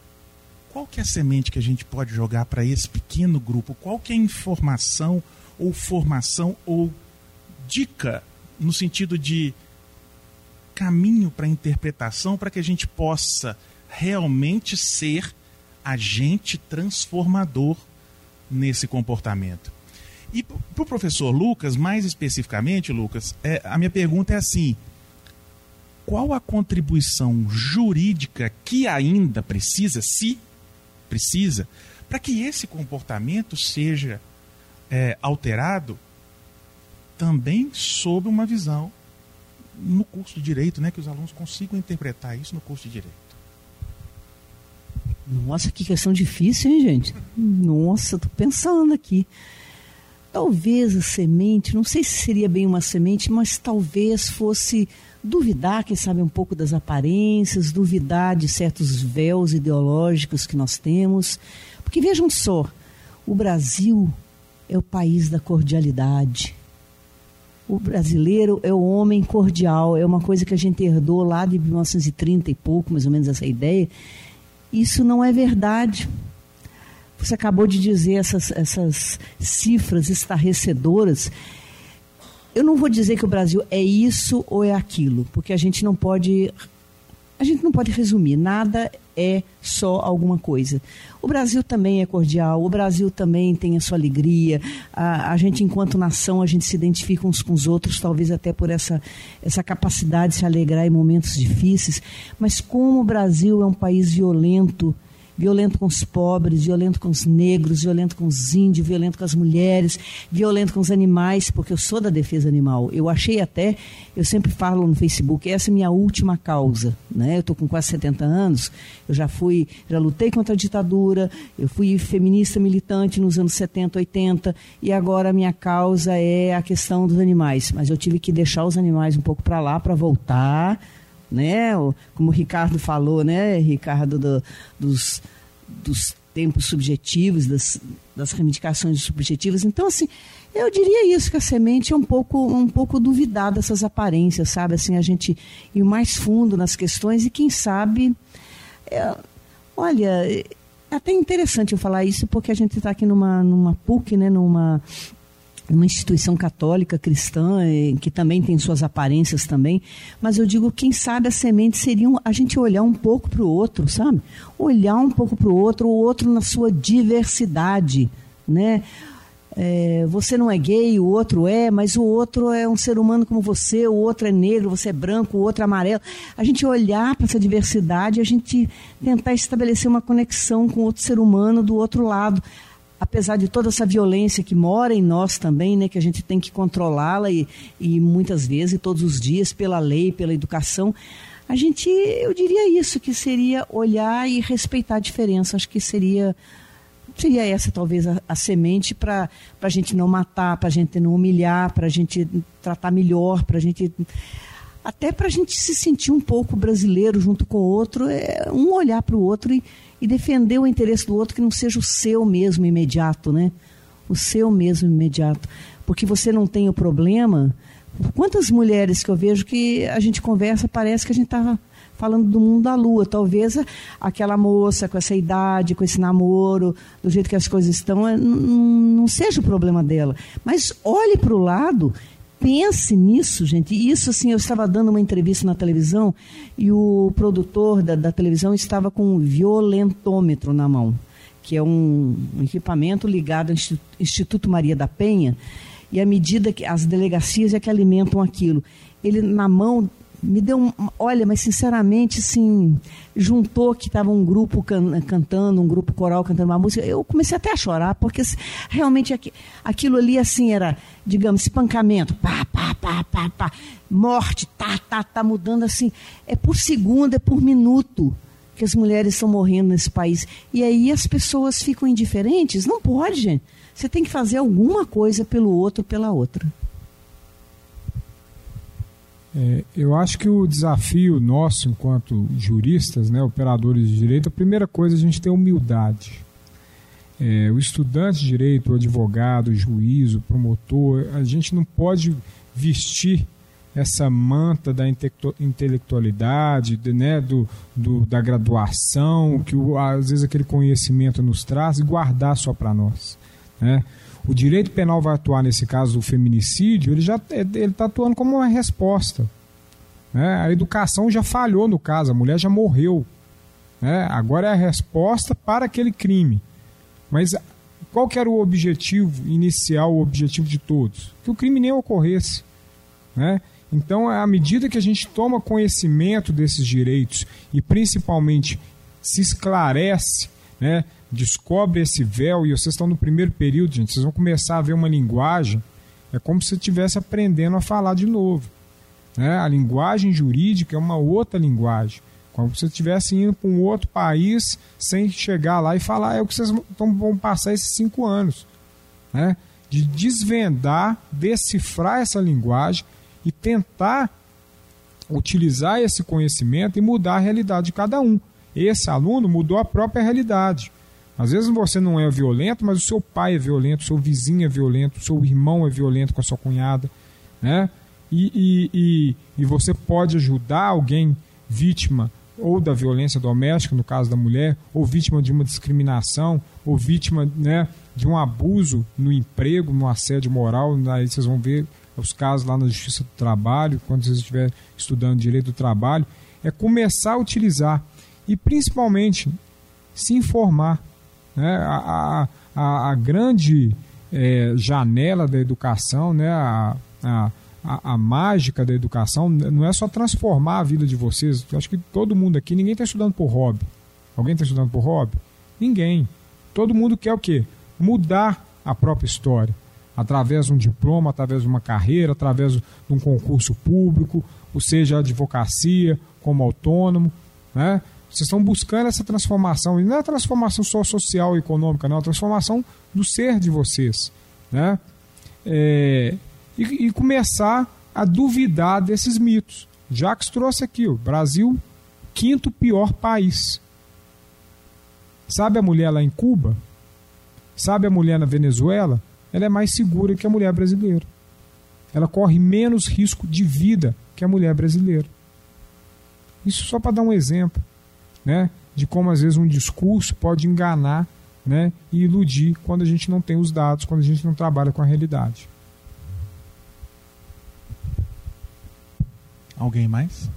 Qual que é a semente que a gente pode jogar para esse pequeno grupo? Qual que é a informação ou formação ou dica no sentido de caminho para interpretação para que a gente possa realmente ser agente transformador nesse comportamento. E para o professor Lucas, mais especificamente, Lucas, é, a minha pergunta é assim: qual a contribuição jurídica que ainda precisa, se precisa, para que esse comportamento seja é, alterado também sob uma visão no curso de direito, né, que os alunos consigam interpretar isso no curso de direito. Nossa, que questão difícil, hein, gente? Nossa, tô pensando aqui. Talvez a semente, não sei se seria bem uma semente, mas talvez fosse duvidar, quem sabe, um pouco das aparências, duvidar de certos véus ideológicos que nós temos. Porque vejam só, o Brasil é o país da cordialidade. O brasileiro é o homem cordial, é uma coisa que a gente herdou lá de 1930 e pouco, mais ou menos essa ideia. Isso não é verdade. Você acabou de dizer essas, essas cifras estarrecedoras. Eu não vou dizer que o Brasil é isso ou é aquilo, porque a gente não pode a gente não pode resumir, nada é só alguma coisa. O Brasil também é cordial, o Brasil também tem a sua alegria. A, a gente, enquanto nação, a gente se identifica uns com os outros, talvez até por essa, essa capacidade de se alegrar em momentos difíceis. Mas como o Brasil é um país violento, violento com os pobres, violento com os negros, violento com os índios, violento com as mulheres, violento com os animais, porque eu sou da defesa animal. Eu achei até, eu sempre falo no Facebook, essa é minha última causa. Né? Eu estou com quase 70 anos, eu já fui, já lutei contra a ditadura, eu fui feminista militante nos anos 70, 80, e agora a minha causa é a questão dos animais. Mas eu tive que deixar os animais um pouco para lá para voltar né? Como o Ricardo falou, né, Ricardo, do, dos, dos tempos subjetivos, das, das reivindicações subjetivas. Então, assim, eu diria isso, que a semente é um pouco, um pouco duvidar dessas aparências, sabe? Assim, a gente ir mais fundo nas questões e, quem sabe, é, olha, é até interessante eu falar isso, porque a gente está aqui numa, numa PUC, né, numa uma instituição católica cristã que também tem suas aparências também, mas eu digo quem sabe a semente seria a gente olhar um pouco para o outro, sabe? Olhar um pouco para o outro, o outro na sua diversidade, né? É, você não é gay, o outro é, mas o outro é um ser humano como você, o outro é negro, você é branco, o outro é amarelo. A gente olhar para essa diversidade, a gente tentar estabelecer uma conexão com outro ser humano do outro lado apesar de toda essa violência que mora em nós também, né, que a gente tem que controlá-la e, e muitas vezes, todos os dias, pela lei, pela educação, a gente, eu diria isso, que seria olhar e respeitar a diferença. Acho que seria seria essa talvez a, a semente para a gente não matar, para a gente não humilhar, para a gente tratar melhor, para a gente até para a gente se sentir um pouco brasileiro junto com o outro, é um olhar para o outro e, e defender o interesse do outro que não seja o seu mesmo imediato, né? O seu mesmo imediato. Porque você não tem o problema. Quantas mulheres que eu vejo que a gente conversa, parece que a gente estava falando do mundo da lua. Talvez aquela moça com essa idade, com esse namoro, do jeito que as coisas estão, não, não seja o problema dela. Mas olhe para o lado pense nisso, gente. Isso, assim, eu estava dando uma entrevista na televisão e o produtor da, da televisão estava com um violentômetro na mão, que é um, um equipamento ligado ao Instituto Maria da Penha. E à medida que as delegacias é que alimentam aquilo, ele na mão me deu um, olha, mas sinceramente, assim, juntou que estava um grupo can, cantando, um grupo coral cantando uma música, eu comecei até a chorar, porque realmente aqui, aquilo ali, assim, era, digamos, espancamento, pá, pá, pá, pá, pá, morte, tá, tá, tá mudando, assim, é por segundo, é por minuto que as mulheres estão morrendo nesse país. E aí as pessoas ficam indiferentes? Não pode, gente. Você tem que fazer alguma coisa pelo outro, pela outra. É, eu acho que o desafio nosso, enquanto juristas, né, operadores de direito, a primeira coisa é a gente ter humildade. É, o estudante de direito, o advogado, o juiz, o promotor, a gente não pode vestir essa manta da intelectualidade, né, do, do, da graduação, que o, às vezes aquele conhecimento nos traz, e guardar só para nós. Né? O direito penal vai atuar nesse caso do feminicídio, ele já ele está atuando como uma resposta. Né? A educação já falhou no caso, a mulher já morreu. Né? Agora é a resposta para aquele crime. Mas qual que era o objetivo inicial, o objetivo de todos? Que o crime nem ocorresse. Né? Então, à medida que a gente toma conhecimento desses direitos e principalmente se esclarece, né, descobre esse véu, e vocês estão no primeiro período, gente, vocês vão começar a ver uma linguagem, é como se estivesse aprendendo a falar de novo. Né? A linguagem jurídica é uma outra linguagem. Como se estivesse indo para um outro país sem chegar lá e falar é o que vocês vão passar esses cinco anos. Né? De desvendar, decifrar essa linguagem e tentar utilizar esse conhecimento e mudar a realidade de cada um. Esse aluno mudou a própria realidade. Às vezes você não é violento, mas o seu pai é violento, o seu vizinho é violento, o seu irmão é violento com a sua cunhada, né? E, e, e, e você pode ajudar alguém vítima ou da violência doméstica, no caso da mulher, ou vítima de uma discriminação, ou vítima né, de um abuso no emprego, no assédio moral. Aí vocês vão ver os casos lá na Justiça do Trabalho, quando vocês estiverem estudando direito do trabalho, é começar a utilizar e principalmente se informar. Né? A, a, a grande é, janela da educação, né? a, a, a, mágica da educação não é só transformar a vida de vocês. Eu acho que todo mundo aqui, ninguém está estudando por hobby. Alguém está estudando por hobby? Ninguém. Todo mundo quer o quê? Mudar a própria história. Através de um diploma, através de uma carreira, através de um concurso público, ou seja, advocacia, como autônomo. Né? Vocês estão buscando essa transformação, e não é a transformação só social e econômica, não, é a transformação do ser de vocês. Né? É, e, e, começar a duvidar desses mitos. Jacques trouxe aqui, o Brasil, quinto pior país. Sabe a mulher lá em Cuba? Sabe a mulher na Venezuela? Ela é mais segura que a mulher brasileira. Ela corre menos risco de vida que a mulher brasileira. Isso só para dar um exemplo né, de como às vezes um discurso pode enganar né, e iludir quando a gente não tem os dados, quando a gente não trabalha com a realidade. Alguém mais?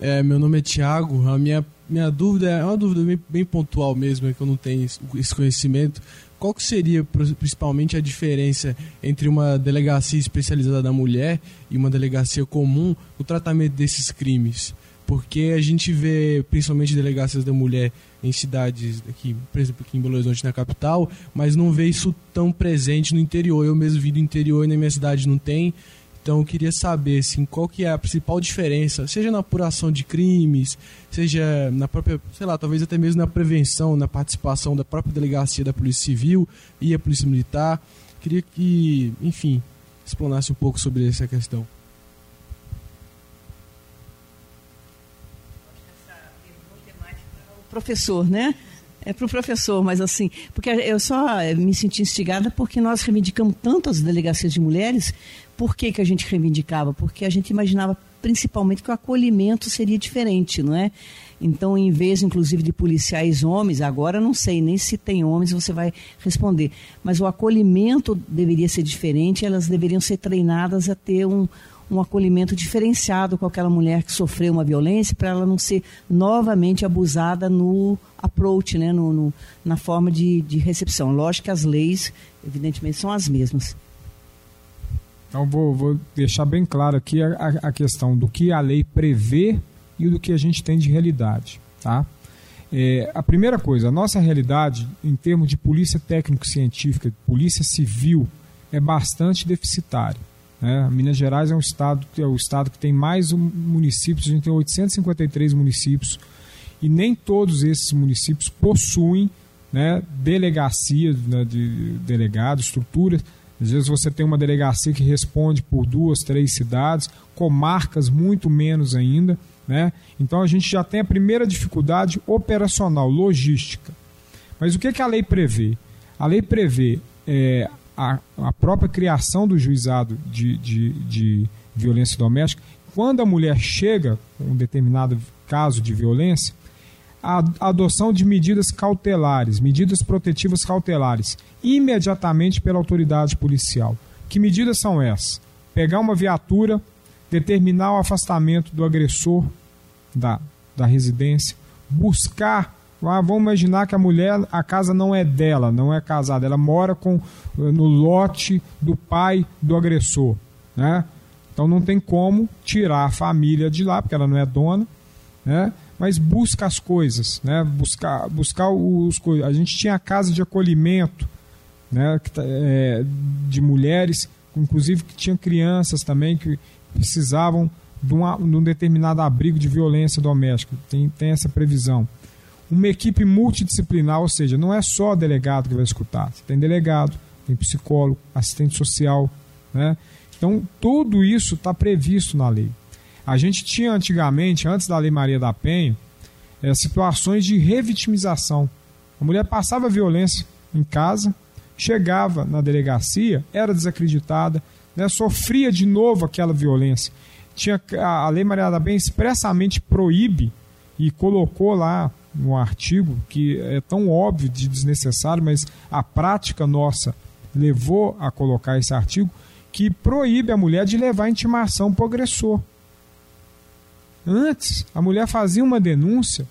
É, meu nome é Tiago. A minha minha dúvida é uma dúvida bem, bem pontual mesmo, é que eu não tenho esse conhecimento. Qual que seria principalmente a diferença entre uma delegacia especializada da mulher e uma delegacia comum no tratamento desses crimes? Porque a gente vê principalmente delegacias da mulher em cidades aqui, por exemplo, aqui em Belo Horizonte na capital, mas não vê isso tão presente no interior. Eu mesmo vi do interior e na minha cidade não tem. Então eu queria saber assim, qual que é a principal diferença, seja na apuração de crimes, seja na própria, sei lá, talvez até mesmo na prevenção, na participação da própria delegacia da Polícia Civil e a Polícia Militar. Queria que, enfim, explanasse um pouco sobre essa questão. professor, né? É para o professor, mas assim, porque eu só me senti instigada porque nós reivindicamos tanto as delegacias de mulheres, por que, que a gente reivindicava? Porque a gente imaginava principalmente que o acolhimento seria diferente, não é? Então, em vez, inclusive, de policiais homens, agora não sei nem se tem homens, você vai responder. Mas o acolhimento deveria ser diferente, elas deveriam ser treinadas a ter um, um acolhimento diferenciado com aquela mulher que sofreu uma violência, para ela não ser novamente abusada no approach, né, no, no, na forma de, de recepção. Lógico que as leis, evidentemente, são as mesmas. Então, vou, vou deixar bem claro aqui a, a, questão do que a lei prevê e do que a gente tem de realidade. Tá? É, a primeira coisa, a nossa realidade, em termos de polícia técnico-científica, polícia civil, é bastante deficitária. Né? Minas Gerais é um estado, é o estado que tem mais municípios, a gente tem 853 municípios, e nem todos esses municípios possuem né, delegacias né, de delegados, estruturas às vezes você tem uma delegacia que responde por duas, três cidades, comarcas muito menos ainda. Né? Então a gente já tem a primeira dificuldade operacional, logística. Mas o que, que a lei prevê? A lei prevê é, a, a própria criação do juizado de, de, de violência doméstica. Quando a mulher chega com um determinado caso de violência, a adoção de medidas cautelares, medidas protetivas cautelares, imediatamente pela autoridade policial. Que medidas são essas? Pegar uma viatura, determinar o afastamento do agressor da, da residência, buscar. Ah, vamos imaginar que a mulher, a casa não é dela, não é casada, ela mora com, no lote do pai do agressor. Né? Então não tem como tirar a família de lá, porque ela não é dona. Né? Mas busca as coisas, né? Buscar, buscar os A gente tinha a casa de acolhimento, né? Tá, é, de mulheres, inclusive que tinham crianças também que precisavam de, uma, de um determinado abrigo de violência doméstica. Tem, tem essa previsão. Uma equipe multidisciplinar, ou seja, não é só delegado que vai escutar. Você tem delegado, tem psicólogo, assistente social, né? Então tudo isso está previsto na lei. A gente tinha antigamente, antes da Lei Maria da Penha, é, situações de revitimização. A mulher passava violência em casa, chegava na delegacia, era desacreditada, né, sofria de novo aquela violência. Tinha, a, a Lei Maria da Penha expressamente proíbe e colocou lá no artigo, que é tão óbvio de desnecessário, mas a prática nossa levou a colocar esse artigo, que proíbe a mulher de levar intimação para o agressor. Antes, a mulher fazia uma denúncia,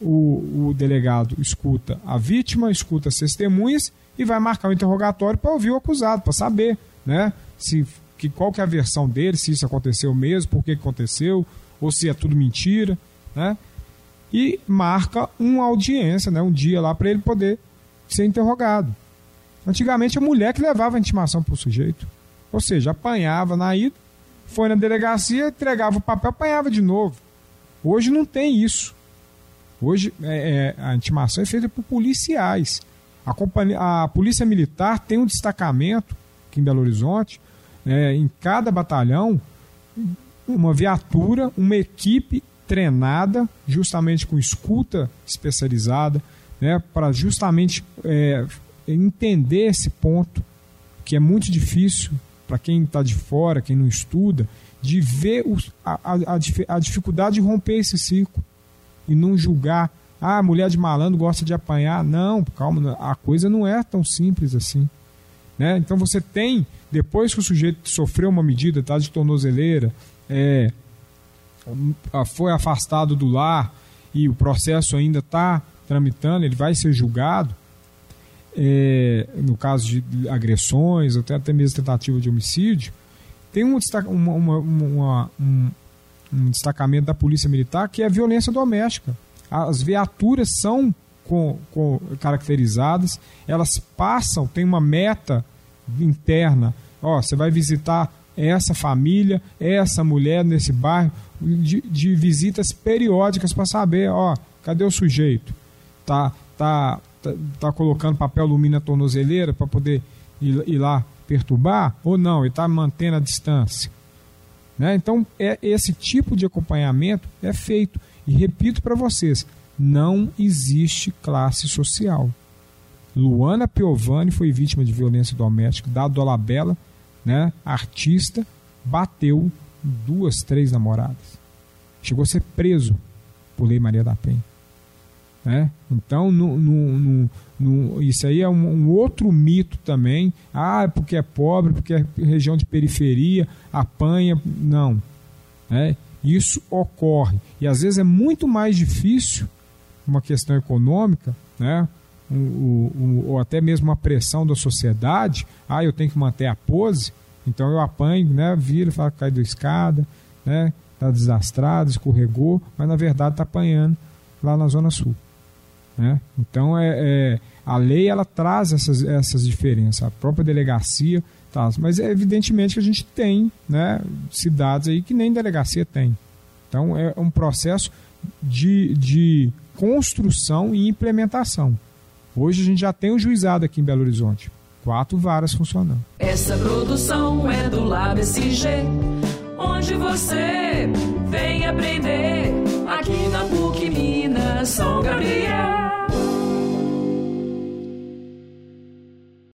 o, o delegado escuta a vítima, escuta as testemunhas e vai marcar o um interrogatório para ouvir o acusado, para saber né, se, que, qual que é a versão dele, se isso aconteceu mesmo, por que aconteceu, ou se é tudo mentira. Né? E marca uma audiência, né, um dia lá para ele poder ser interrogado. Antigamente a mulher que levava a intimação para o sujeito. Ou seja, apanhava na ida, foi na delegacia, entregava o papel, apanhava de novo. Hoje não tem isso. Hoje é, é, a intimação é feita por policiais. A, companhia, a Polícia Militar tem um destacamento aqui em Belo Horizonte, é, em cada batalhão, uma viatura, uma equipe treinada, justamente com escuta especializada, né, para justamente é, entender esse ponto que é muito difícil para quem está de fora, quem não estuda, de ver os, a, a, a, dificuldade de romper esse ciclo e não julgar. Ah, mulher de malandro gosta de apanhar. Não, calma, a coisa não é tão simples assim. Né? Então você tem, depois que o sujeito sofreu uma medida tá, de tornozeleira, é, foi afastado do lar e o processo ainda está tramitando, ele vai ser julgado é, no caso de agressões, até, até mesmo tentativa de homicídio, tem um, uma, uma, uma, um, um destacamento da Polícia Militar que é a violência doméstica. As viaturas são com, com, caracterizadas, elas passam, tem uma meta interna. Ó, você vai visitar essa família, essa mulher nesse bairro, de, de visitas periódicas para saber, ó, cadê o sujeito? Tá, tá tá, tá colocando papel alumínio na tornozeleira para poder ir, ir, lá perturbar ou não, ele está mantendo a distância. Né? Então, é, esse tipo de acompanhamento é feito. E repito para vocês, não existe classe social. Luana Piovani foi vítima de violência doméstica da Dolabella, né, artista, bateu duas, três namoradas. Chegou a ser preso por Lei Maria da Penha. Né? Então, no, no, no, isso aí é um, um, outro mito também. Ah, é porque é pobre, porque é região de periferia, apanha. Não. Né? Isso ocorre. E às vezes é muito mais difícil, uma questão econômica, né? O, o, ou até mesmo a pressão da sociedade. Ah, eu tenho que manter a pose, então eu apanho, né? vira, fala, cai da escada, né? Está desastrado, escorregou, mas na verdade está apanhando lá na Zona Sul. Né? Então, é, é, a lei ela traz essas, essas diferenças, a própria delegacia traz, mas é evidentemente que a gente tem né, cidades aí que nem delegacia tem. Então, é um processo de, de construção e implementação. Hoje a gente já tem o um juizado aqui em Belo Horizonte, quatro varas funcionando. Essa produção é do LabSG, onde você vem aprender aqui na PUC Minas São Gabriel.